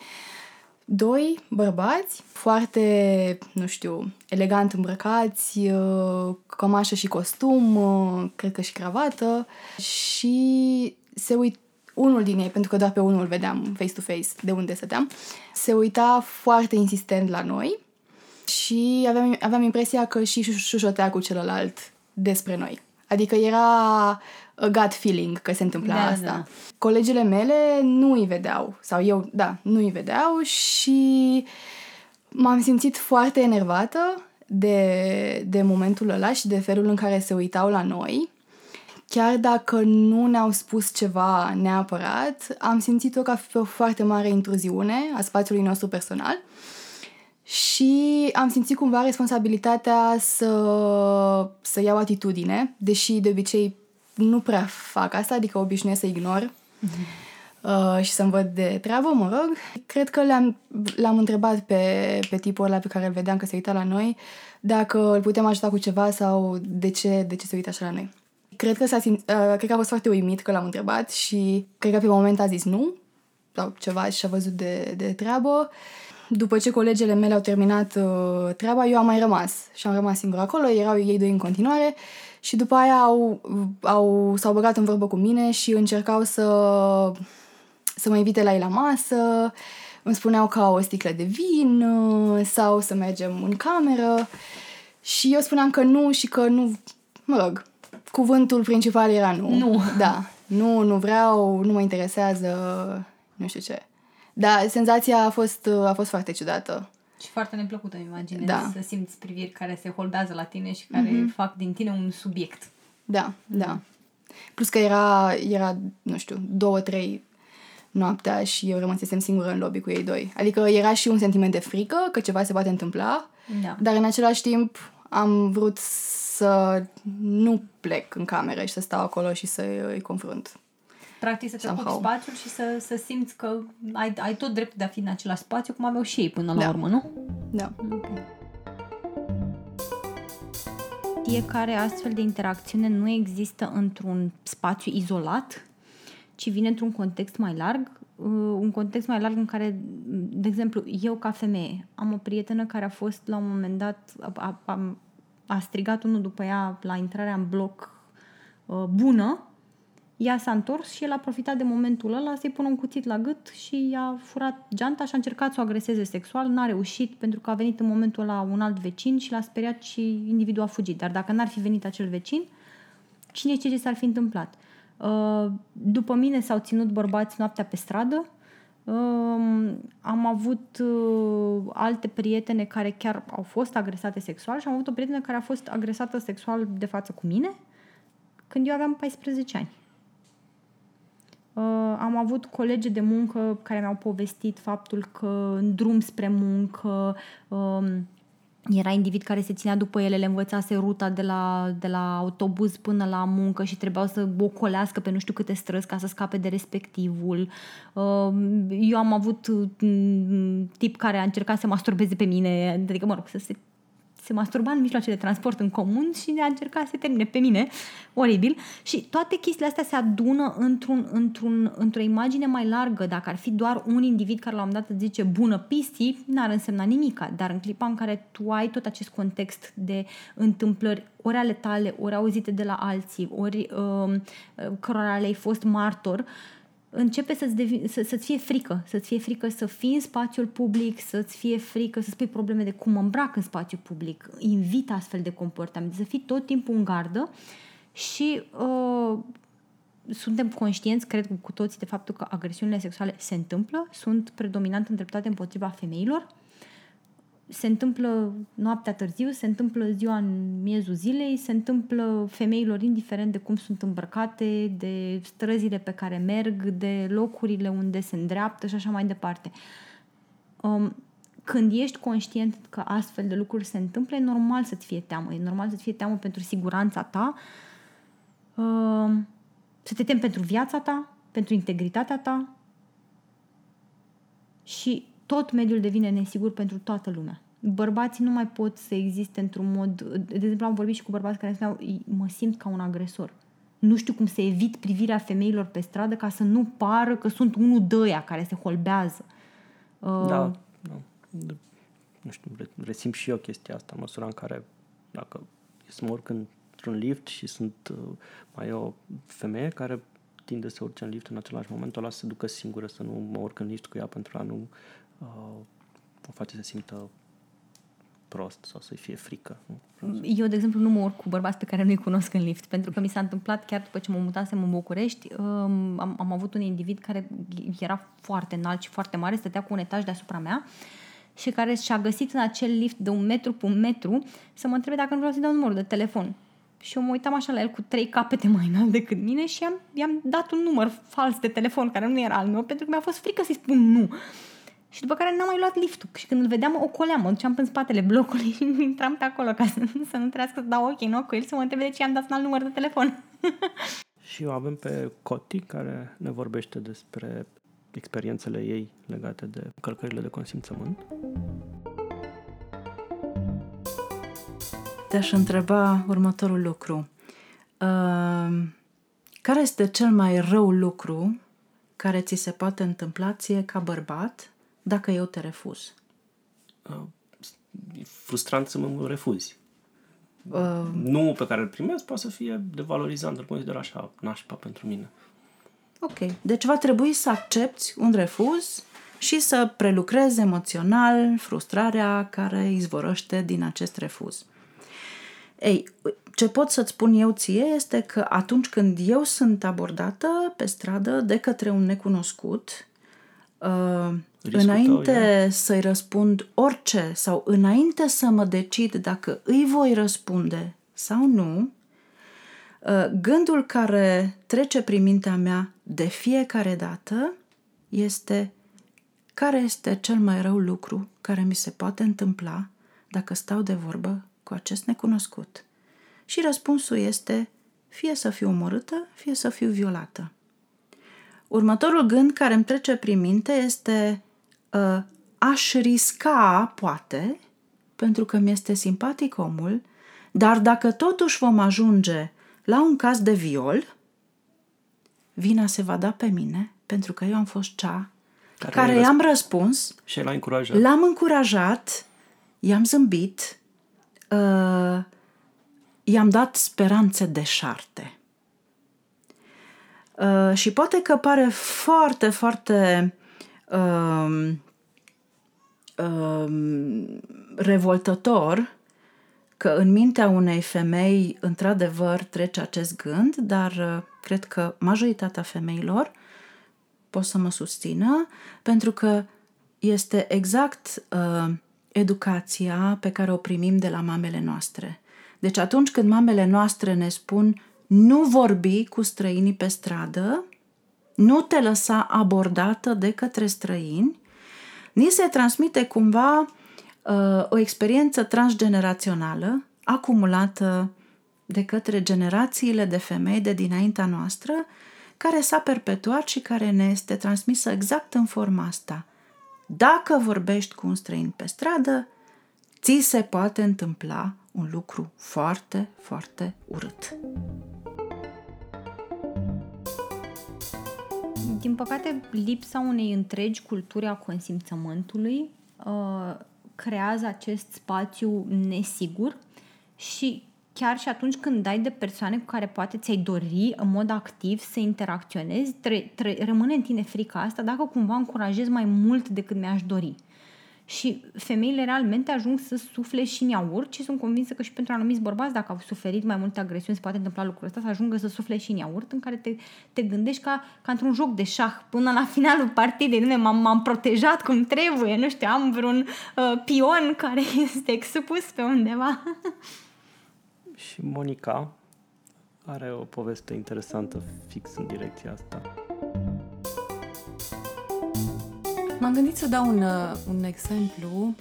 doi bărbați foarte, nu știu, elegant îmbrăcați, uh, cămașă și costum, uh, cred că și cravată și se uit unul din ei, pentru că doar pe unul îl vedeam face-to-face de unde stăteam, se uita foarte insistent la noi și aveam, aveam impresia că și șu- șușotea cu celălalt despre noi. Adică era a gut feeling că se întâmpla Da, asta. da. Colegele mele nu îi vedeau, sau eu, da, nu îi vedeau și m-am simțit foarte enervată de, de momentul ăla și de felul în care se uitau la noi. Chiar dacă nu ne-au spus ceva neapărat, am simțit-o ca fi o foarte mare intruziune a spațiului nostru personal și am simțit cumva responsabilitatea să, să iau atitudine, deși de obicei nu prea fac asta, adică obișnuiesc să ignor uh, și să-mi văd de treabă, mă rog. Cred că le-am, l-am întrebat pe, pe tipul ăla pe care îl vedeam că se uita la noi dacă îl putem ajuta cu ceva sau de ce, de ce se uită așa la noi. Cred că, s-a simt, uh, cred că a fost foarte uimit că l-am întrebat și cred că pe moment a zis nu sau ceva și a văzut de, de treabă. După ce colegele mele au terminat uh, treaba, eu am mai rămas și am rămas singur acolo, erau ei doi în continuare și după aia au, au, s-au băgat în vorbă cu mine și încercau să, să mă invite la ei la masă, îmi spuneau că au o sticlă de vin uh, sau să mergem în cameră și eu spuneam că nu și că nu, mă rog, cuvântul principal era nu. Nu. Da, nu, nu vreau, nu mă interesează, nu știu ce. Da, senzația a fost, a fost foarte ciudată. Și foarte neplăcută, îmi imaginez, Da. să simți priviri care se holbează la tine și care mm-hmm. fac din tine un subiect. Da, da. Plus că era, era, nu știu, două, trei noaptea și eu rămăsesem singură în lobby cu ei doi. Adică era și un sentiment de frică că ceva se poate întâmpla, Da. dar în același timp am vrut să nu plec în cameră și să stau acolo și să îi confrunt. Practic să te ocupi Somehow. spațiul și să, să simți că ai, ai tot dreptul de a fi în același spațiu, cum aveau și ei până la Da. urmă, nu? Da. Fiecare astfel de interacțiune nu există într-un spațiu izolat, ci vine într-un context mai larg, uh, un context mai larg în care, de exemplu, eu ca femeie am o prietenă care a fost la un moment dat, a, a, a, a strigat unul după ea la intrarea în bloc uh, bună, ea s-a întors și el a profitat de momentul ăla să-i pună un cuțit la gât și i-a furat geanta și a încercat să o agreseze sexual. N-a reușit pentru că a venit în momentul ăla un alt vecin și l-a speriat și individul a fugit. Dar dacă n-ar fi venit acel vecin, cine știe ce s-ar fi întâmplat. Uh, După mine s-au ținut bărbați noaptea pe stradă. Um, Am avut uh, alte prietene care chiar au fost agresate sexual și am avut o prietenă care a fost agresată sexual de față cu mine când eu aveam 14 ani. Uh, am avut colegi de muncă care mi-au povestit faptul că în drum spre muncă um, era individ care se ținea după ele, le învățase ruta de la, de la autobuz până la muncă și trebuiau să ocolească pe nu știu câte străzi ca să scape de respectivul. Um, Eu am avut un tip care a încercat să masturbeze pe mine, adică, mă rog, să se se masturba în mijloace de transport în comun și a încercat să termine pe mine, oribil. Și toate chestiile astea se adună într-un, într-un, într-o imagine mai largă. Dacă ar fi doar un individ care la un moment dat îți zice bună pisti, n-ar însemna nimica. Dar în clipa în care tu ai tot acest context de întâmplări ori ale tale, ori auzite de la alții, ori uh, cărora le-ai fost martor, uh, începe să-ți, devi, să, să-ți fie frică, să-ți fie frică să fii în spațiul public, să-ți fie frică să spui probleme de cum mă îmbrac în spațiu public, invit astfel de comportamente, să fii tot timpul în gardă și uh, suntem conștienți, cred cu toții, de faptul că agresiunile sexuale se întâmplă, sunt predominant îndreptate împotriva femeilor, se întâmplă noaptea târziu, se întâmplă ziua în miezul zilei, se întâmplă femeilor indiferent de cum sunt îmbrăcate, de străzile pe care merg, de locurile unde se îndreaptă și așa mai departe. Um, când ești conștient că astfel de lucruri se întâmplă, e normal să-ți fie teamă. E normal să-ți fie teamă pentru siguranța ta, um, să te temi pentru viața ta, pentru integritatea ta și tot mediul devine nesigur pentru toată lumea. Bărbații nu mai pot să existe într-un mod... De exemplu, am vorbit și cu bărbați care spuneau mă simt ca un agresor. Nu știu cum să evit privirea femeilor pe stradă ca să nu pară că sunt unul de ăia care se holbează. Uh, da, da. Nu știu, resimt și eu chestia asta, în măsura în care dacă să mă urc într-un lift și sunt uh, mai o femeie care tinde să urce în lift în același moment, o las să ducă singură, să nu mă urc în lift cu ea pentru a nu uh, o face să simtă prost sau să-i fie frică. Eu, de exemplu, nu mă urc cu bărbați pe care nu-i cunosc în lift, pentru că mi s-a întâmplat chiar după ce mă mutasem în București, um, am, am avut un individ care era foarte înalt și foarte mare, stătea cu un etaj deasupra mea și care și-a găsit în acel lift de un metru pe un metru să mă întrebe dacă nu vreau să-i dau numărul de telefon. Și eu mă uitam așa la el cu trei capete mai înalt decât mine și i-am, i-am dat un număr fals de telefon care nu era al meu pentru că mi-a fost frică să-i spun nu. Și după care n-am mai luat liftul. Și când îl vedeam, o coleam, mă duceam în spatele blocului și intram pe acolo ca să, să nu trebuiască să dau ochii în ochi cu el să mă întrebe de ce am dat un alt număr de telefon. și eu avem pe Coti care ne vorbește despre experiențele ei legate de călcările de consimțământ. Te-aș întreba următorul lucru. Uh, care este cel mai rău lucru care ți se poate întâmpla ție ca bărbat dacă eu te refuz? Uh, e frustrant să mă refuzi. Uh, nu pe care îl primesc poate să fie devalorizant, îl consider așa nașpa pentru mine. Ok. Deci va trebui să accepti un refuz și să prelucrezi emoțional frustrarea care izvorăște din acest refuz. Ei, ce pot să-ți spun eu ție este că atunci când eu sunt abordată pe stradă de către un necunoscut, uh, înainte să-i răspund orice sau înainte să mă decid dacă îi voi răspunde sau nu, uh, gândul care trece prin mintea mea de fiecare dată este care este cel mai rău lucru care mi se poate întâmpla dacă stau de vorbă cu acest necunoscut. Și răspunsul este fie să fiu omorâtă, fie să fiu violată. Următorul gând care îmi trece prin minte este uh, aș risca, poate, pentru că mi-este simpatic omul, dar dacă totuși vom ajunge la un caz de viol, vina se va da pe mine, pentru că eu am fost cea care, care i-am răspuns, și l-am încurajat. L-am încurajat, i-am zâmbit, uh, i-am dat speranțe de șarte. Uh, și poate că pare foarte, foarte uh, uh, revoltător că în mintea unei femei într-adevăr trece acest gând, dar uh, cred că majoritatea femeilor pot să mă susțină, pentru că este exact uh, educația pe care o primim de la mamele noastre. Deci atunci când mamele noastre ne spun nu vorbi cu străinii pe stradă, nu te lăsa abordată de către străini, ni se transmite cumva uh, o experiență transgenerațională acumulată de către generațiile de femei de dinaintea noastră, care s-a perpetuat și care ne este transmisă exact în forma asta. Dacă vorbești cu un străin pe stradă, ți se poate întâmpla un lucru foarte, foarte urât. Din păcate, lipsa unei întregi culturi a consimțământului uh, creează acest spațiu nesigur și chiar și atunci când dai de persoane cu care poate ți-ai dori în mod activ să interacționezi, tre- tre- rămâne în tine frica asta dacă cumva încurajezi mai mult decât mi-aș dori. Și femeile realmente ajung să sufle și în iaurt și sunt convinsă că și pentru anumiți bărbați, dacă au suferit mai multe agresiuni, se poate întâmpla lucrul ăsta, să ajungă să sufle și în iaurt, în care te, te gândești ca, ca într-un joc de șah până la finalul partidei. Nu m-am, m-am protejat cum trebuie, nu știu, am vreun uh, pion care este expus pe undeva. Și Monica are o poveste interesantă fix în direcția asta. M-am gândit să dau un, uh, un exemplu,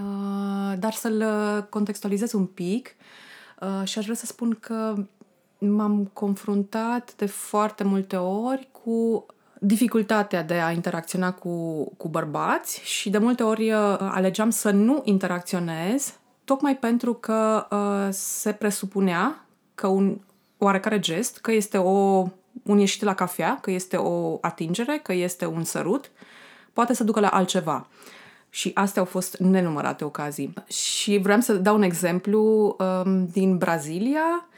uh, dar să-l uh, contextualizez un pic uh, și aș vrea să spun că m-am confruntat de foarte multe ori cu dificultatea de a interacționa cu, cu bărbați și de multe ori uh, alegeam să nu interacționez tocmai pentru că uh, se presupunea că un oarecare gest, că este o, un ieșit la cafea, că este o atingere, că este un sărut, poate să ducă la altceva. Și astea au fost nenumărate ocazii. Și vreau să dau un exemplu um, din Brazilia.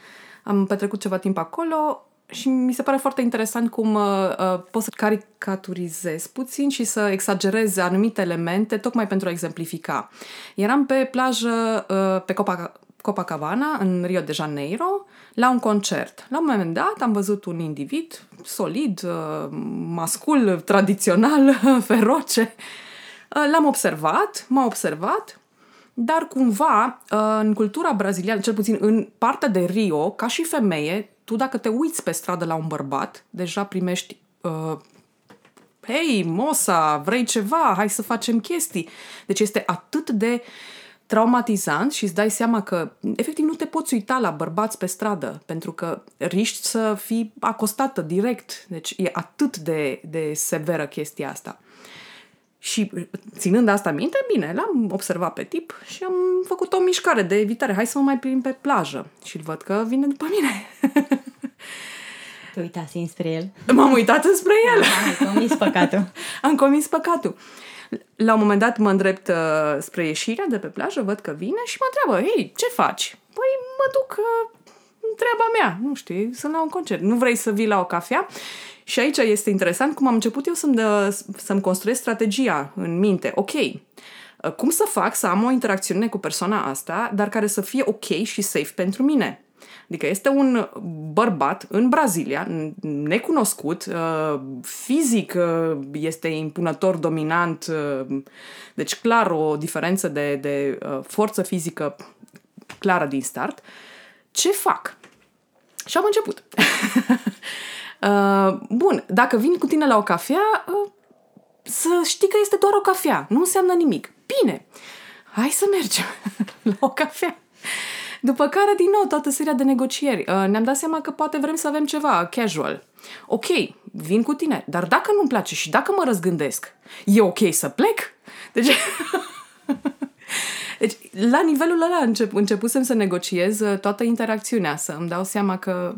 Am petrecut ceva timp acolo și mi se pare foarte interesant cum uh, uh, poți să caricaturizezi puțin și să exagerezi anumite elemente tocmai pentru a exemplifica. Eram pe plajă uh, pe Copa, Copacabana, în Rio de Janeiro, la un concert. La un moment dat am văzut un individ solid, uh, mascul, tradițional, feroce. Uh, l-am observat, m-a observat, dar cumva uh, în cultura braziliană, cel puțin în partea de Rio, ca și femeie, tu dacă te uiți pe stradă la un bărbat, deja primești uh, hei, mosa, vrei ceva, hai să facem chestii. Deci este atât de traumatizant și îți dai seama că efectiv nu te poți uita la bărbați pe stradă pentru că riști să fii acostată direct. Deci e atât de, de severă chestia asta. Și ținând asta minte, bine, l-am observat pe tip și am făcut o mișcare de evitare. Hai să mă mai plimb pe plajă. Și îl văd că vine după mine. Te uitase înspre el. M-am uitat înspre el. Ai comis păcatul. Am comis păcatul. La un moment dat mă îndrept uh, spre ieșirea de pe plajă, văd că vine și mă întreabă, hei, ce faci? Păi mă duc uh, în treaba mea, nu știu, sunt la un concert. Nu vrei să vii la o cafea? Și aici este interesant cum am început eu să-mi, dă, să-mi construiesc strategia în minte. Ok, uh, cum să fac să am o interacțiune cu persoana asta, dar care să fie ok și safe pentru mine? Adică este un bărbat în Brazilia, necunoscut, uh, fizic uh, este impunător, dominant, deci clar o diferență de, de forță fizică clară din start. Ce fac? Și am început. Uh, bun, dacă vin cu tine la o cafea, uh, să știi că este doar o cafea, nu înseamnă nimic. Bine, hai să mergem la o cafea. După care, din nou, toată seria de negocieri. Uh, ne-am dat seama că poate vrem să avem ceva casual. Ok, vin cu tine, dar dacă nu-mi place și dacă mă răzgândesc, e ok să plec? Deci... Deci, la nivelul ăla încep, începusem să negociez uh, toată interacțiunea, să îmi dau seama că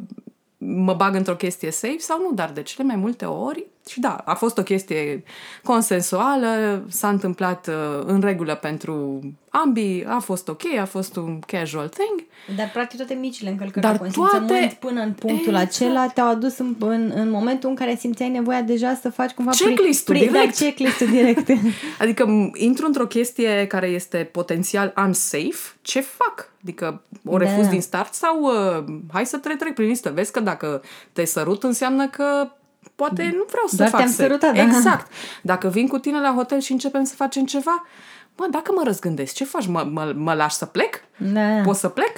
mă bag într-o chestie safe sau nu, dar de cele mai multe ori și da, a fost o chestie consensuală, s-a întâmplat uh, în regulă pentru ambii, a fost ok, a fost un casual thing. Dar practic toate micile încălcări Dar de consimțământ toate- până în punctul Exact. acela te-au adus în, în, în momentul în care simțeai nevoia deja să faci cumva... Checklist-ul, da, direct. checklist-ul direct. Adică m- intru într-o chestie care este potențial unsafe, ce fac? Adică o Da. refuz din start sau uh, hai să trec, trec prin listă. Vezi că dacă te sărut înseamnă că poate nu vreau să Doar fac te-am sex. sărutat, da. Exact. Dacă vin cu tine la hotel și începem să facem ceva, mă, dacă mă răzgândesc, ce faci? Mă, mă, mă lași să plec? Da. Poți să plec?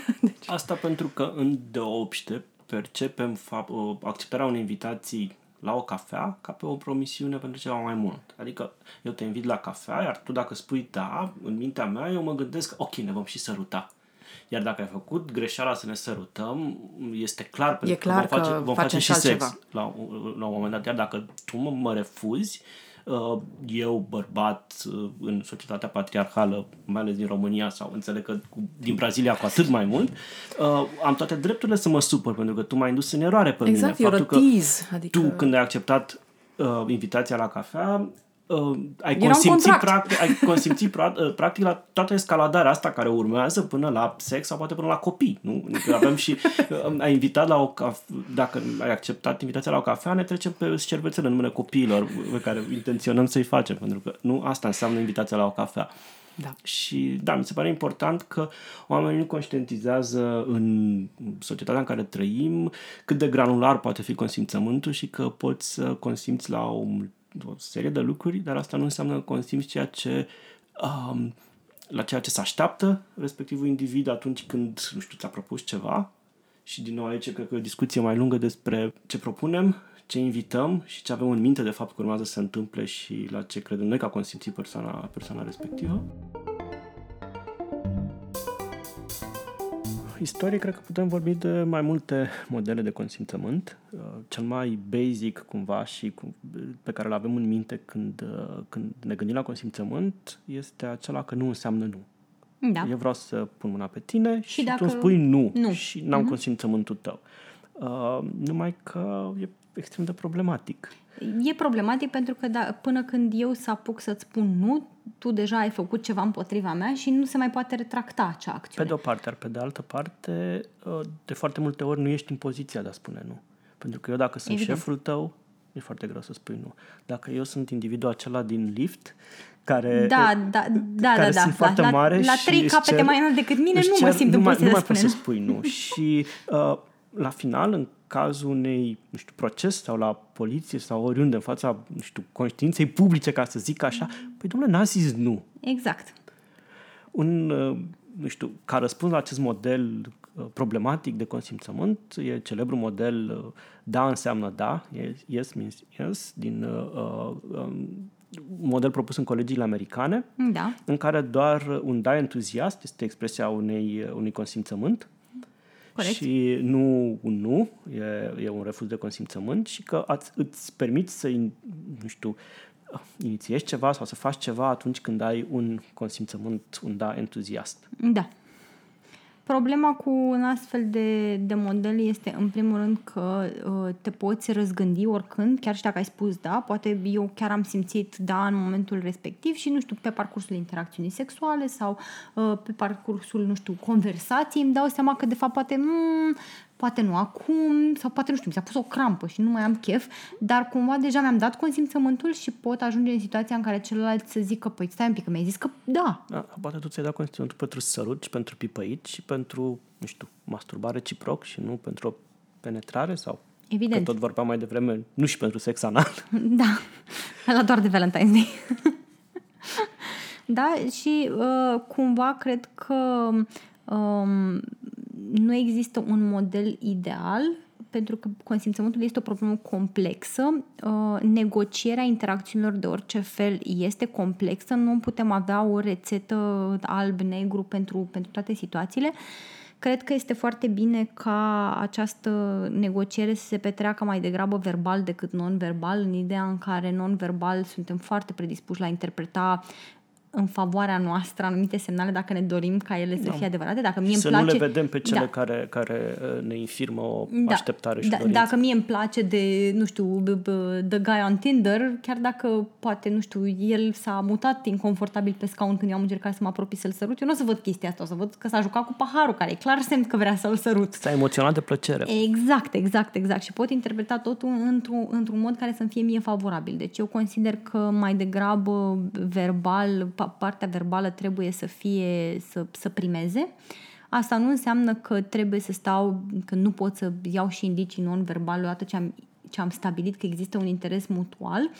Asta pentru că în deopște percepem fap- o- acceptarea unei invitații la o cafea ca pe o promisiune pentru ceva mai mult. Adică eu te invit la cafea, iar tu dacă spui da, în mintea mea eu mă gândesc, ok, ne vom și săruta. Iar dacă ai făcut greșeala să ne sărutăm, este clar, pentru E clar vom face, că vom facem face și și altceva. sex la, un- la un moment dat. Iar dacă tu mă, mă refuzi, uh, eu, bărbat, uh, în societatea patriarhală, mai ales din România sau înțeleg că cu, din Brazilia cu atât mai mult, uh, am toate drepturile să mă supăr, pentru că tu m-ai indus în eroare pe Exact, mine. you're a Faptul că tease, adică- tu, când ai acceptat uh, invitația la cafea, uh, ai Era un consimțit, contract. practic, ai consimțit pra- uh, practic la toată escaladarea asta care urmează până la sex sau poate până la copii. Nu? Adică avem și uh, ai invitat la o caf- dacă ai acceptat invitația la o cafea, ne trecem pe șervețele în numele copiilor pe care intenționăm să-i facem, pentru că nu asta înseamnă invitația la o cafea. Da. Și da, mi se pare important că oamenii nu conștientizează în societatea în care trăim cât de granular poate fi consimțământul și că poți să consimți la o, o serie de lucruri, dar asta nu înseamnă că consimți ceea ce um, la ceea ce se așteaptă respectivul individ atunci când, nu știu, ți-a propus ceva și din nou aici cred că e o discuție mai lungă despre ce propunem, ce invităm și ce avem în minte de fapt că urmează să se întâmple și la ce credem noi că a consimțit persoana, persoana respectivă. Istorie, cred că putem vorbi de mai multe modele de consimțământ. Uh, Cel mai basic, cumva, și cu- pe care îl avem în minte când, uh, când ne gândim la consimțământ, este acela că nu înseamnă nu. Da. Eu vreau să pun mâna pe tine și, și dacă- tu îmi spui nu, nu. și n-am uh-huh. consimțământul tău. Uh, numai că e extrem de problematic. E problematic pentru că da, până când eu să apuc să-ți spun nu, tu deja ai făcut ceva împotriva mea și nu se mai poate retracta acea Pe acțiune. de o parte, dar pe de altă parte, uh, de foarte multe ori nu ești în poziția de a spune nu. Pentru că eu dacă sunt Evident. șeful tău, e foarte greu să spui nu. Dacă eu sunt individul acela din lift, care, Da, da, da, care da, da. sunt foarte la, mare la și trei îți capete cer- mai înalt decât mine își nu mă cer- simt în nu mai, poziția nu de mai a poți spune să nu. spui nu. Și uh, la final, în cazul unei, nu știu, proces sau la poliție sau oriunde, în fața, nu știu, conștiinței publice, ca să zic așa, păi domnule, n-a zis nu. Exact. Un, uh, nu știu, ca răspuns la acest model uh, problematic de consimțământ, e celebrul model uh, da înseamnă da, yes- yes means yes, din uh, uh, um, un model propus în colegiile americane, Da. în care doar un da entuziast este expresia unei, uh, unui consimțământ Corect. și nu un nu, e, e un refuz de consimțământ și că ați, îți permiți să, in- nu știu, inițiezi ceva sau să faci ceva atunci când ai un consimțământ, un da entuziast. Da. Problema cu un astfel de, de model este, în primul rând, că uh, te poți răzgândi oricând, chiar și dacă ai spus da, poate eu chiar am simțit da în momentul respectiv și, nu știu, pe parcursul interacțiunii sexuale sau uh, pe parcursul, nu știu, conversației, îmi dau seama că, de fapt, poate, mm, poate nu acum, sau poate, nu știu, mi s-a pus o crampă și nu mai am chef, dar cumva deja mi-am dat consimțământul și pot ajunge în situația în care celălalt să zică, păi stai un pic, că mi-ai zis că da, Da, poate tu ți-ai dat consimțământul pentru sărut și pentru pipăit și pentru, nu știu, masturbare reciproc și nu pentru o penetrare sau Evident. Că tot vorbeam mai devreme, nu și pentru sex anal. Da, la doar de Valentine's Day. da, și uh, cumva cred că um, nu există un model ideal pentru că consimțământul este o problemă complexă. Uh, negocierea interacțiunilor de orice fel este complexă. Nu putem avea o rețetă alb-negru pentru, pentru toate situațiile. Cred că este foarte bine ca această negociere să se petreacă mai degrabă verbal decât non-verbal, în ideea în care non-verbal suntem foarte predispuși la a interpreta în favoarea noastră anumite semnale dacă ne dorim ca ele să fie adevărate. Dacă mie să îmi place, nu le vedem pe cele Da. care, care uh, ne infirmă o Da. așteptare și da, dorință. Dacă mie îmi place de, nu știu, b- b- The Guy on Tinder, chiar dacă poate, nu știu, el s-a mutat inconfortabil pe scaun când eu am încercat să mă apropii să-l sărut, eu nu o să văd chestia asta, o să văd că s-a jucat cu paharul, care e clar semn că vrea să-l sărut. Stai emoționat de plăcere. Exact, exact, exact. Și pot interpreta totul într-un, într-un mod care să-mi fie mie favorabil. Deci eu consider că mai degrabă verbal, pa- partea verbală trebuie să fie, să, să primeze. Asta nu înseamnă că trebuie să stau, că nu pot să iau și indicii non-verbale odată ce am, ce am stabilit că există un interes mutual, uh,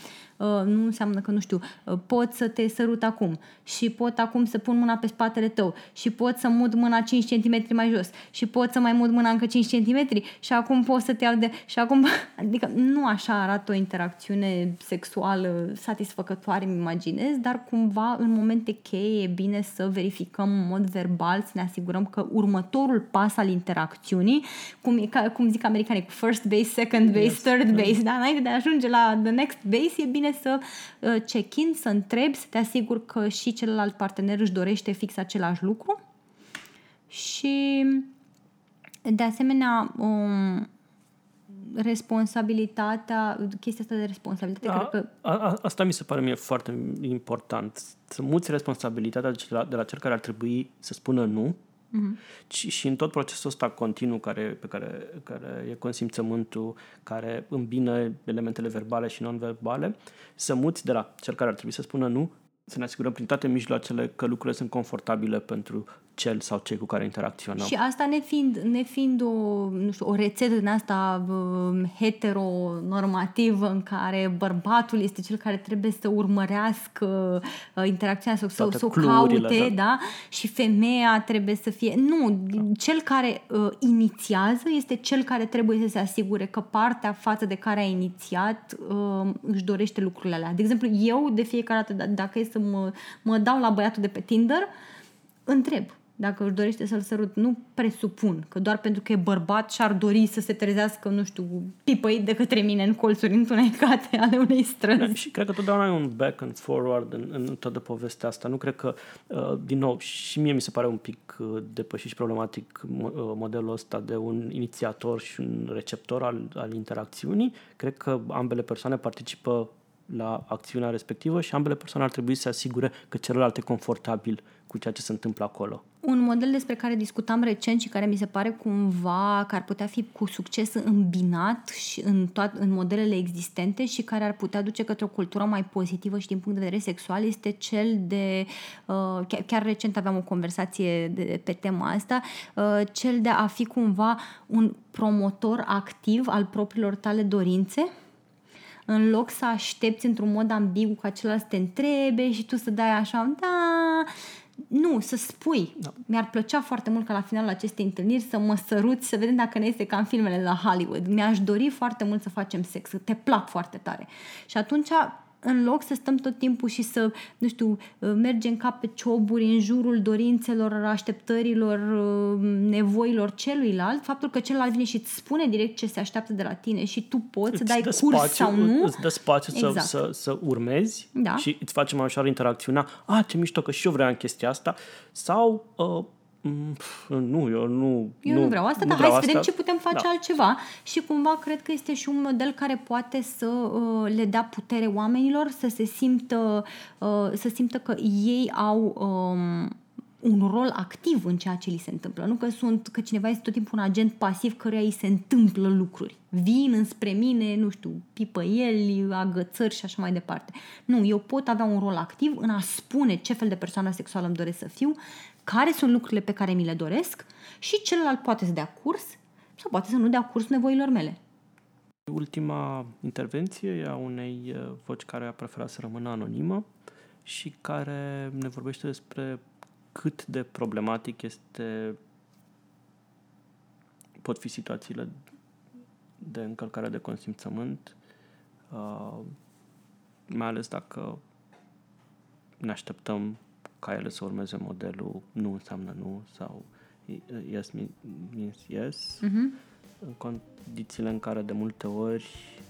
nu înseamnă că, nu știu, uh, pot să te sărut acum și pot acum să pun mâna pe spatele tău și pot să mut mâna 5 cm mai jos și pot să mai mut mâna încă 5 cm și acum pot să te iau de... și acum... Adică nu așa arată o interacțiune sexuală satisfăcătoare, îmi imaginez, dar cumva în momente cheie e bine să verificăm în mod verbal, să ne asigurăm că următorul pas al interacțiunii, cum, e, ca, cum zic americanii, cu first base, second base, yes. third base, da? înainte de a ajunge la the next base, e bine să uh, check-in, să întrebi, să te asiguri că și celălalt partener își dorește fix același lucru. Și de asemenea um, responsabilitatea, chestia asta de responsabilitate, a, cred că... A, a, asta mi se pare mie foarte important. Să muți responsabilitatea de la, de la cel care ar trebui să spună nu uh-huh. și, și în tot procesul ăsta continuu care, pe care, care e consimțământul, care îmbină elementele verbale și non-verbale, să muți de la cel care ar trebui să spună nu, să ne asigurăm prin toate mijloacele că lucrurile sunt confortabile pentru cel sau cei cu care interacționăm. Și asta ne fiind, ne fiind o, nu știu, o rețetă din asta uh, heteronormativă în care bărbatul este cel care trebuie să urmărească uh, interacțiunea sau să, să o caute, da. da? Și femeia trebuie să fie... Nu, da. cel care uh, inițiază este cel care trebuie să se asigure că partea față de care a inițiat uh, își dorește lucrurile alea. De exemplu, eu de fiecare dată, d- dacă e să mă, mă dau la băiatul de pe Tinder, întreb dacă își dorește să-l sărut. Nu presupun că doar pentru că e bărbat și-ar dori să se trezească, nu știu, pipăit de către mine în colțuri întunecate ale unei străzi. Da, și cred că totdeauna e un back and forward în, în toată povestea asta. Nu cred că, uh, din nou, și mie mi se pare un pic uh, depășit și problematic uh, modelul ăsta de un inițiator și un receptor al, al interacțiunii. Cred că ambele persoane participă la acțiunea respectivă și ambele persoane ar trebui să se asigure că celălalt e confortabil cu ceea ce se întâmplă acolo. Un model despre care discutam recent și care mi se pare cumva că ar putea fi cu succes îmbinat și în, toat, în modelele existente și care ar putea duce către o cultură mai pozitivă și din punct de vedere sexual este cel de, uh, chiar, chiar recent aveam o conversație de, pe tema asta, uh, cel de a fi cumva un promotor activ al propriilor tale dorințe în loc să aștepți într-un mod ambigu ca celălalt să te întrebe și tu să dai așa, da, nu, să spui. Da. Mi-ar plăcea foarte mult ca la finalul acestei întâlniri să mă săruți, să vedem dacă ne este ca în filmele de la Hollywood. Mi-aș dori foarte mult să facem sex, să te plac foarte tare. Și atunci în loc să stăm tot timpul și să, nu știu, uh, mergem ca pe cioburi în jurul dorințelor, așteptărilor, uh, nevoilor celuilalt, faptul că celălalt vine și îți spune direct ce se așteaptă de la tine și tu poți îți să dai curs spațiu, sau nu. Îți dă spațiu exact. să, să, să urmezi da. și îți face mai ușor interacțiunea. A, ce mișto că și eu vreau în chestia asta. Sau uh, Mm, nu, eu nu... Eu nu, nu vreau asta, nu dar hai să vedem ce putem face da. altceva. Și cumva cred că este și un model care poate să uh, le dea putere oamenilor, să se simtă, uh, să simtă că ei au... Um, un rol activ în ceea ce li se întâmplă. Nu că sunt că cineva este tot timpul un agent pasiv căruia îi se întâmplă lucruri. Vin înspre mine, nu știu, pipăieli, agățări și așa mai departe. Nu, eu pot avea un rol activ în a spune ce fel de persoană sexuală îmi doresc să fiu, care sunt lucrurile pe care mi le doresc și celălalt poate să dea curs sau poate să nu dea curs nevoilor mele. Ultima intervenție e a unei uh, voci care a preferat să rămână anonimă și care ne vorbește despre cât de problematic este pot fi situațiile de încălcare de consimțământ, uh, mai ales dacă ne așteptăm ca ele să urmeze modelul nu înseamnă nu sau yes means yes, uh-huh. în condițiile în care de multe ori,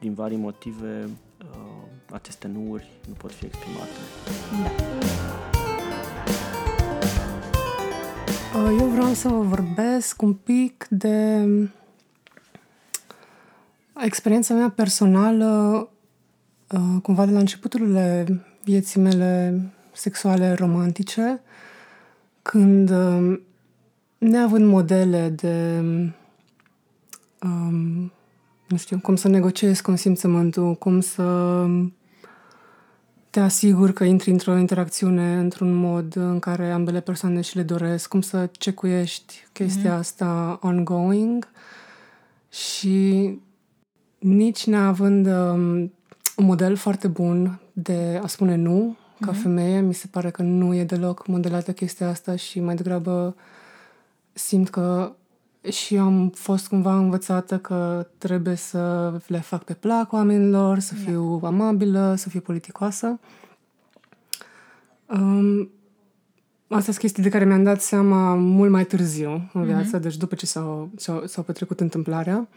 din vari motive, uh, aceste nuuri nu pot fi exprimate. Da. Uh, eu vreau să vă vorbesc un pic de experiența mea personală, uh, cumva de la începuturile vieții mele sexuale romantice, când, um, neavând modele de, um, nu știu, cum să negociezi consimțământul, cum să te asiguri că intri într-o interacțiune într-un mod în care ambele persoane și le doresc, cum să cecuiești chestia mm-hmm. asta ongoing și nici neavând um, un model foarte bun de a spune nu ca femeie. Mi se pare că nu e deloc modelată chestia asta și mai degrabă simt că și eu am fost cumva învățată că trebuie să le fac pe plac oamenilor, să fiu amabilă, să fiu politicoasă. Um, Astea sunt chestii de care mi-am dat seama mult mai târziu în viață, deci după ce s-au, s-au, s-au petrecut întâmplarea.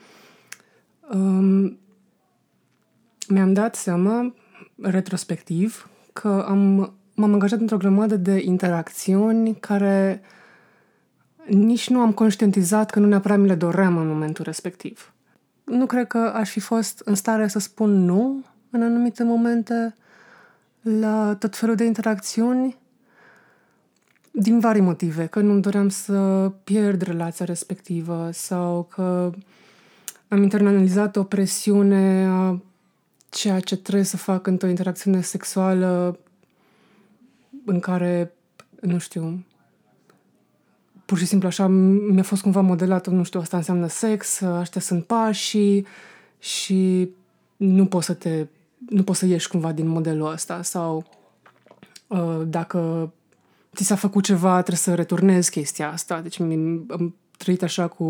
Um, mi-am dat seama, retrospectiv, că am, m-am angajat într-o grămadă de interacțiuni care nici nu am conștientizat că nu neapărat mi le doream în momentul respectiv. Nu cred că aș fi fost în stare să spun nu în anumite momente la tot felul de interacțiuni din vari motive, că nu-mi doream să pierd relația respectivă sau că am internalizat o presiune a ceea ce trebuie să fac într-o interacțiune sexuală în care, nu știu, pur și simplu așa mi-a fost cumva modelat, nu știu, asta înseamnă sex, ăștia sunt pașii și nu poți să te, nu poți să ieși cumva din modelul ăsta sau uh, dacă ți s-a făcut ceva, trebuie să returnezi chestia asta. Deci am trăit așa cu...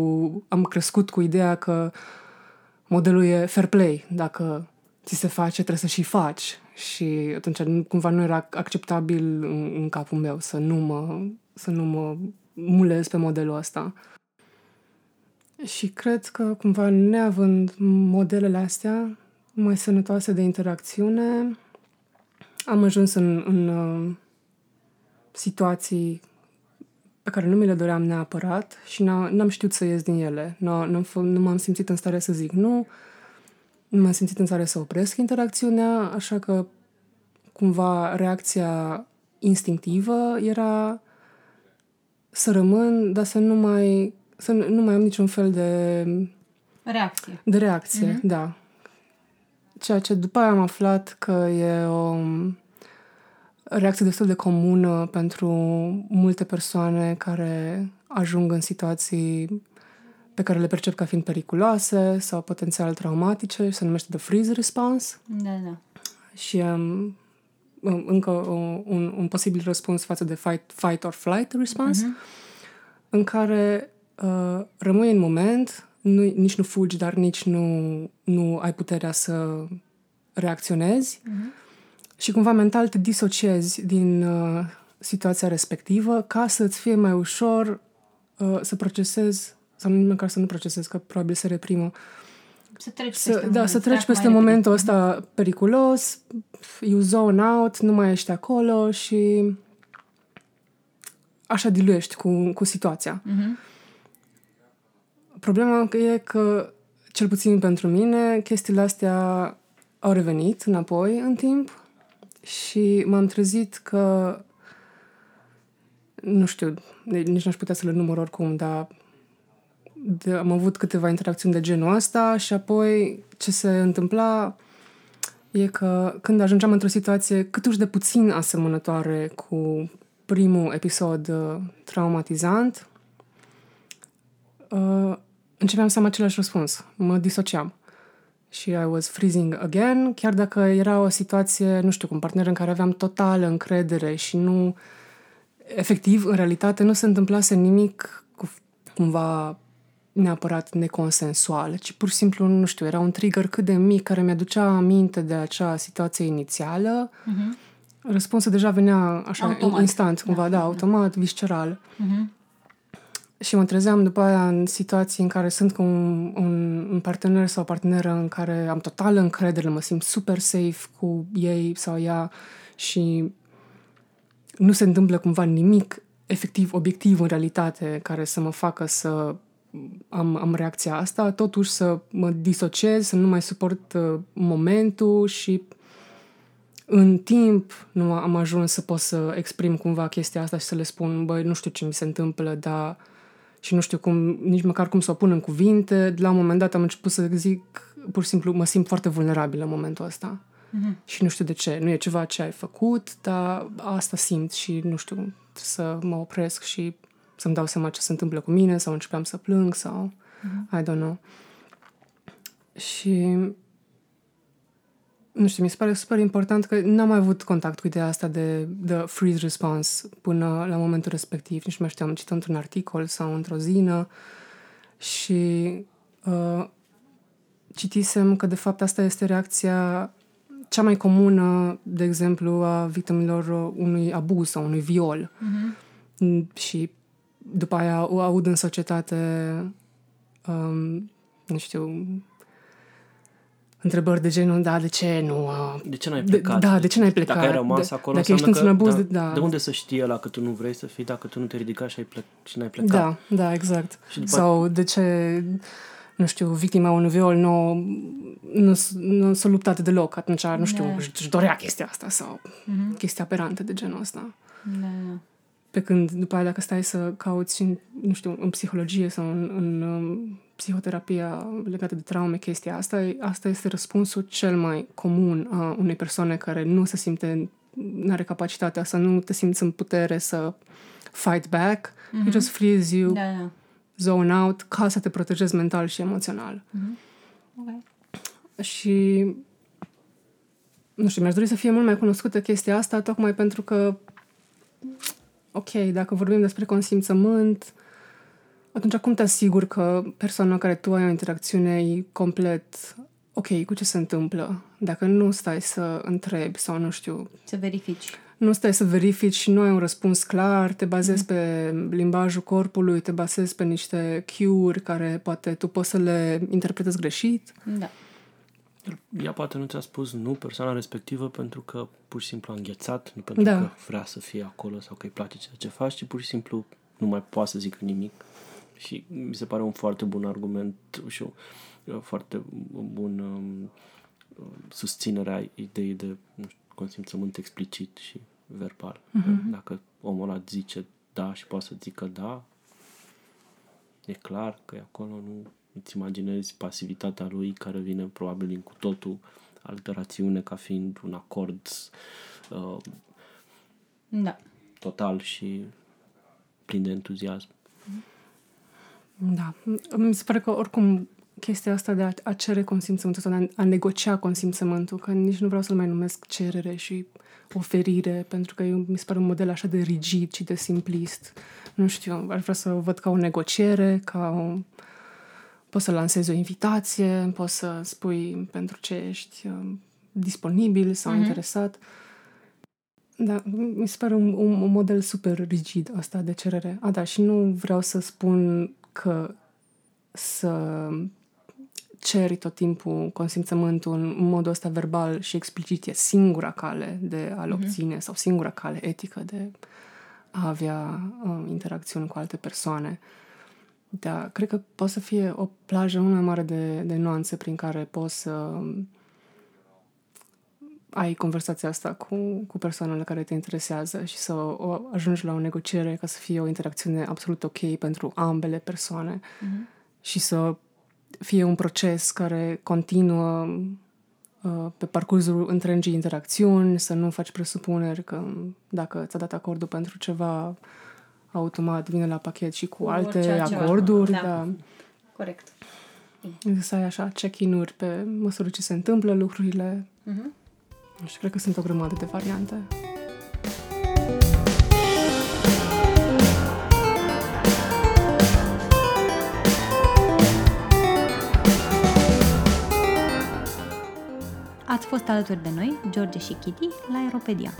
Am crescut cu ideea că modelul e fair play. Dacă ți se face, trebuie să și faci. Și atunci cumva nu era acceptabil în, în capul meu să nu mă, să nu mă mulez pe modelul ăsta. Și cred că cumva neavând modelele astea mai sănătoase de interacțiune, am ajuns în, în situații pe care nu mi le doream neapărat și n-am știut să ies din ele. N-am, nu m-am simțit în stare să zic nu, nu m-am simțit în stare să opresc interacțiunea, așa că cumva reacția instinctivă era să rămân, dar să nu mai, să nu mai am niciun fel de... Reacție. De reacție, mm-hmm. da. Ceea ce după aia am aflat că e o reacție destul de comună pentru multe persoane care ajung în situații pe care le percep ca fiind periculoase sau potențial traumatice, se numește the freeze response. Da, da. Și um, încă un, un posibil răspuns față de fight, fight or flight response, uh-huh. în care uh, rămâi în moment, nu, nici nu fugi, dar nici nu, nu ai puterea să reacționezi. Uh-huh și cumva mental te disociezi din uh, situația respectivă ca să-ți fie mai ușor uh, să procesezi, sau nu măcar să nu procesezi, că probabil se reprimă. Să treci să, peste Da, moment, să treci peste momentul ăsta periculos, you zone out, nu mai ești acolo și așa diluiești cu, cu situația. Uh-huh. Problema e că, cel puțin pentru mine, chestiile astea au revenit înapoi în timp și m-am trezit că nu știu, nici n-aș putea să le număr oricum, dar de, am avut câteva interacțiuni de genul ăsta și apoi ce se întâmpla e că când ajungeam într-o situație cât de puțin asemănătoare cu primul episod uh, traumatizant, uh, începeam să am același răspuns. Mă disociam și I was freezing again, chiar dacă era o situație, nu știu, cu un partener în care aveam totală încredere și nu, efectiv, în realitate, nu se întâmplase nimic cu, cumva neapărat neconsensual, ci pur și simplu, nu știu, era un trigger cât de mic care mi-aducea aminte de acea situație inițială. Uh-huh. Răspunsul deja venea așa automat. instant, cumva, da, da automat, visceral. Uh-huh și mă trezeam după aia în situații în care sunt cu un, un, un partener sau o parteneră în care am total încredere, mă simt super safe cu ei sau ea și nu se întâmplă cumva nimic efectiv, obiectiv în realitate care să mă facă să am, am reacția asta, totuși să mă disociez, să nu mai suport uh, momentul și în timp nu am ajuns să pot să exprim cumva chestia asta și să le spun, băi, nu știu ce mi se întâmplă, dar și nu știu cum, nici măcar cum să o pun în cuvinte. La un moment dat am început să zic, pur și simplu, mă simt foarte vulnerabil în momentul ăsta. Mm-hmm. Și nu știu de ce. Nu e ceva ce ai făcut, dar asta simt și, nu știu, să mă opresc și să-mi dau seama ce se întâmplă cu mine sau începeam să plâng sau mm-hmm. I don't know. Și nu știu, mi se pare super important că n-am mai avut contact cu ideea asta de, de freeze response până la momentul respectiv. Nici nu mai știu, am citit într-un articol sau într-o zină și uh, citisem că de fapt asta este reacția cea mai comună, de exemplu, a victimilor unui abuz sau unui viol. Uh-huh. Și după aia o aud în societate, um, nu știu, întrebări de genul, da, de ce nu... Uh, De ce n-ai plecat? De, da, de ce n-ai plecat? Dacă ai rămas de, acolo, dacă ești înseamnă într-un că, abuz, da, de, da. de unde să știe la că tu nu vrei să fii dacă tu nu te ridica și, ai plec, și n-ai plecat? Da, da, exact. Și după- Sau de ce, nu știu, victima unui viol nu, nu, nu s-a luptat deloc, atunci, nu știu, Da. își, își dorea chestia asta sau chestii aberante de genul ăsta. Da. Pe când după aia dacă stai să cauți, în, nu știu, în psihologie sau în, în um, psihoterapia legată de traume, chestia asta, e- asta este răspunsul cel mai comun a unei persoane care nu se simte, nu are capacitatea să nu te simți în putere să fight back, mm-hmm. you just freeze, you Da, da. zone out ca să te protejezi mental și emoțional. Ok. Și nu știu, mi-aș dori să fie mult mai cunoscută chestia asta, tocmai pentru că ok, dacă vorbim despre consimțământ, atunci cum te asiguri că persoana cu care tu ai o interacțiune e complet ok cu ce se întâmplă? Dacă nu stai să întrebi sau nu știu, Să verifici. nu stai să verifici și nu ai un răspuns clar, te bazezi pe limbajul corpului, te bazezi pe niște cue-uri care poate tu poți să le interpretezi greșit. Da. Ea poate nu ți-a spus nu persoana respectivă pentru că pur și simplu a înghețat, nu pentru Da. că vrea să fie acolo sau că îi place ceea ce faci, ci pur și simplu nu mai poate să zică nimic. Și mi se pare un foarte bun argument și o o foarte bun um, susținere a ideii de nu știu, consimțământ explicit și verbal. Uh-huh. Dacă omul ăla zice da și poate să zică da, e clar că e acolo, nu îți imaginezi pasivitatea lui care vine probabil din cu totul altă rațiune ca fiind un acord uh, Da. total și plin de entuziasm. Da. Mi se pare că oricum chestia asta de a, a cere consimțământul sau de a, a negocia consimțământul, că nici nu vreau să-l mai numesc cerere și oferire, pentru că eu, mi se pare un model așa de rigid și de simplist. Nu știu, aș vrea să o văd ca o negociere, ca o... Poți să lansezi o invitație, poți să spui pentru ce ești uh, disponibil sau mm-hmm. interesat. Da, mi se pare un, un, un model super rigid asta de cerere. A, da, și nu vreau să spun că să ceri tot timpul consimțământul în modul ăsta verbal și explicit e singura cale de a-l obține sau singura cale etică de a avea uh, interacțiuni cu alte persoane. Da, cred că poate să fie o plajă mult mai mare de, de nuanțe prin care poți să um, ai conversația asta cu, cu persoanele care te interesează și să o, ajungi la o negociere ca să fie o interacțiune absolut ok pentru ambele persoane Mhm. și să fie un proces care continuă uh, pe parcursul întregii interacțiuni, să nu faci presupuneri că dacă ți-a dat acordul pentru ceva, automat vine la pachet și cu, Cu alte orice altceva. acorduri. Da. Da. Corect. Să ai așa check-in-uri pe măsură ce se întâmplă lucrurile. Mhm. Nu știu, cred că sunt o grămadă de variante. Ați fost alături de noi, George și Kitty, la Aeropedia.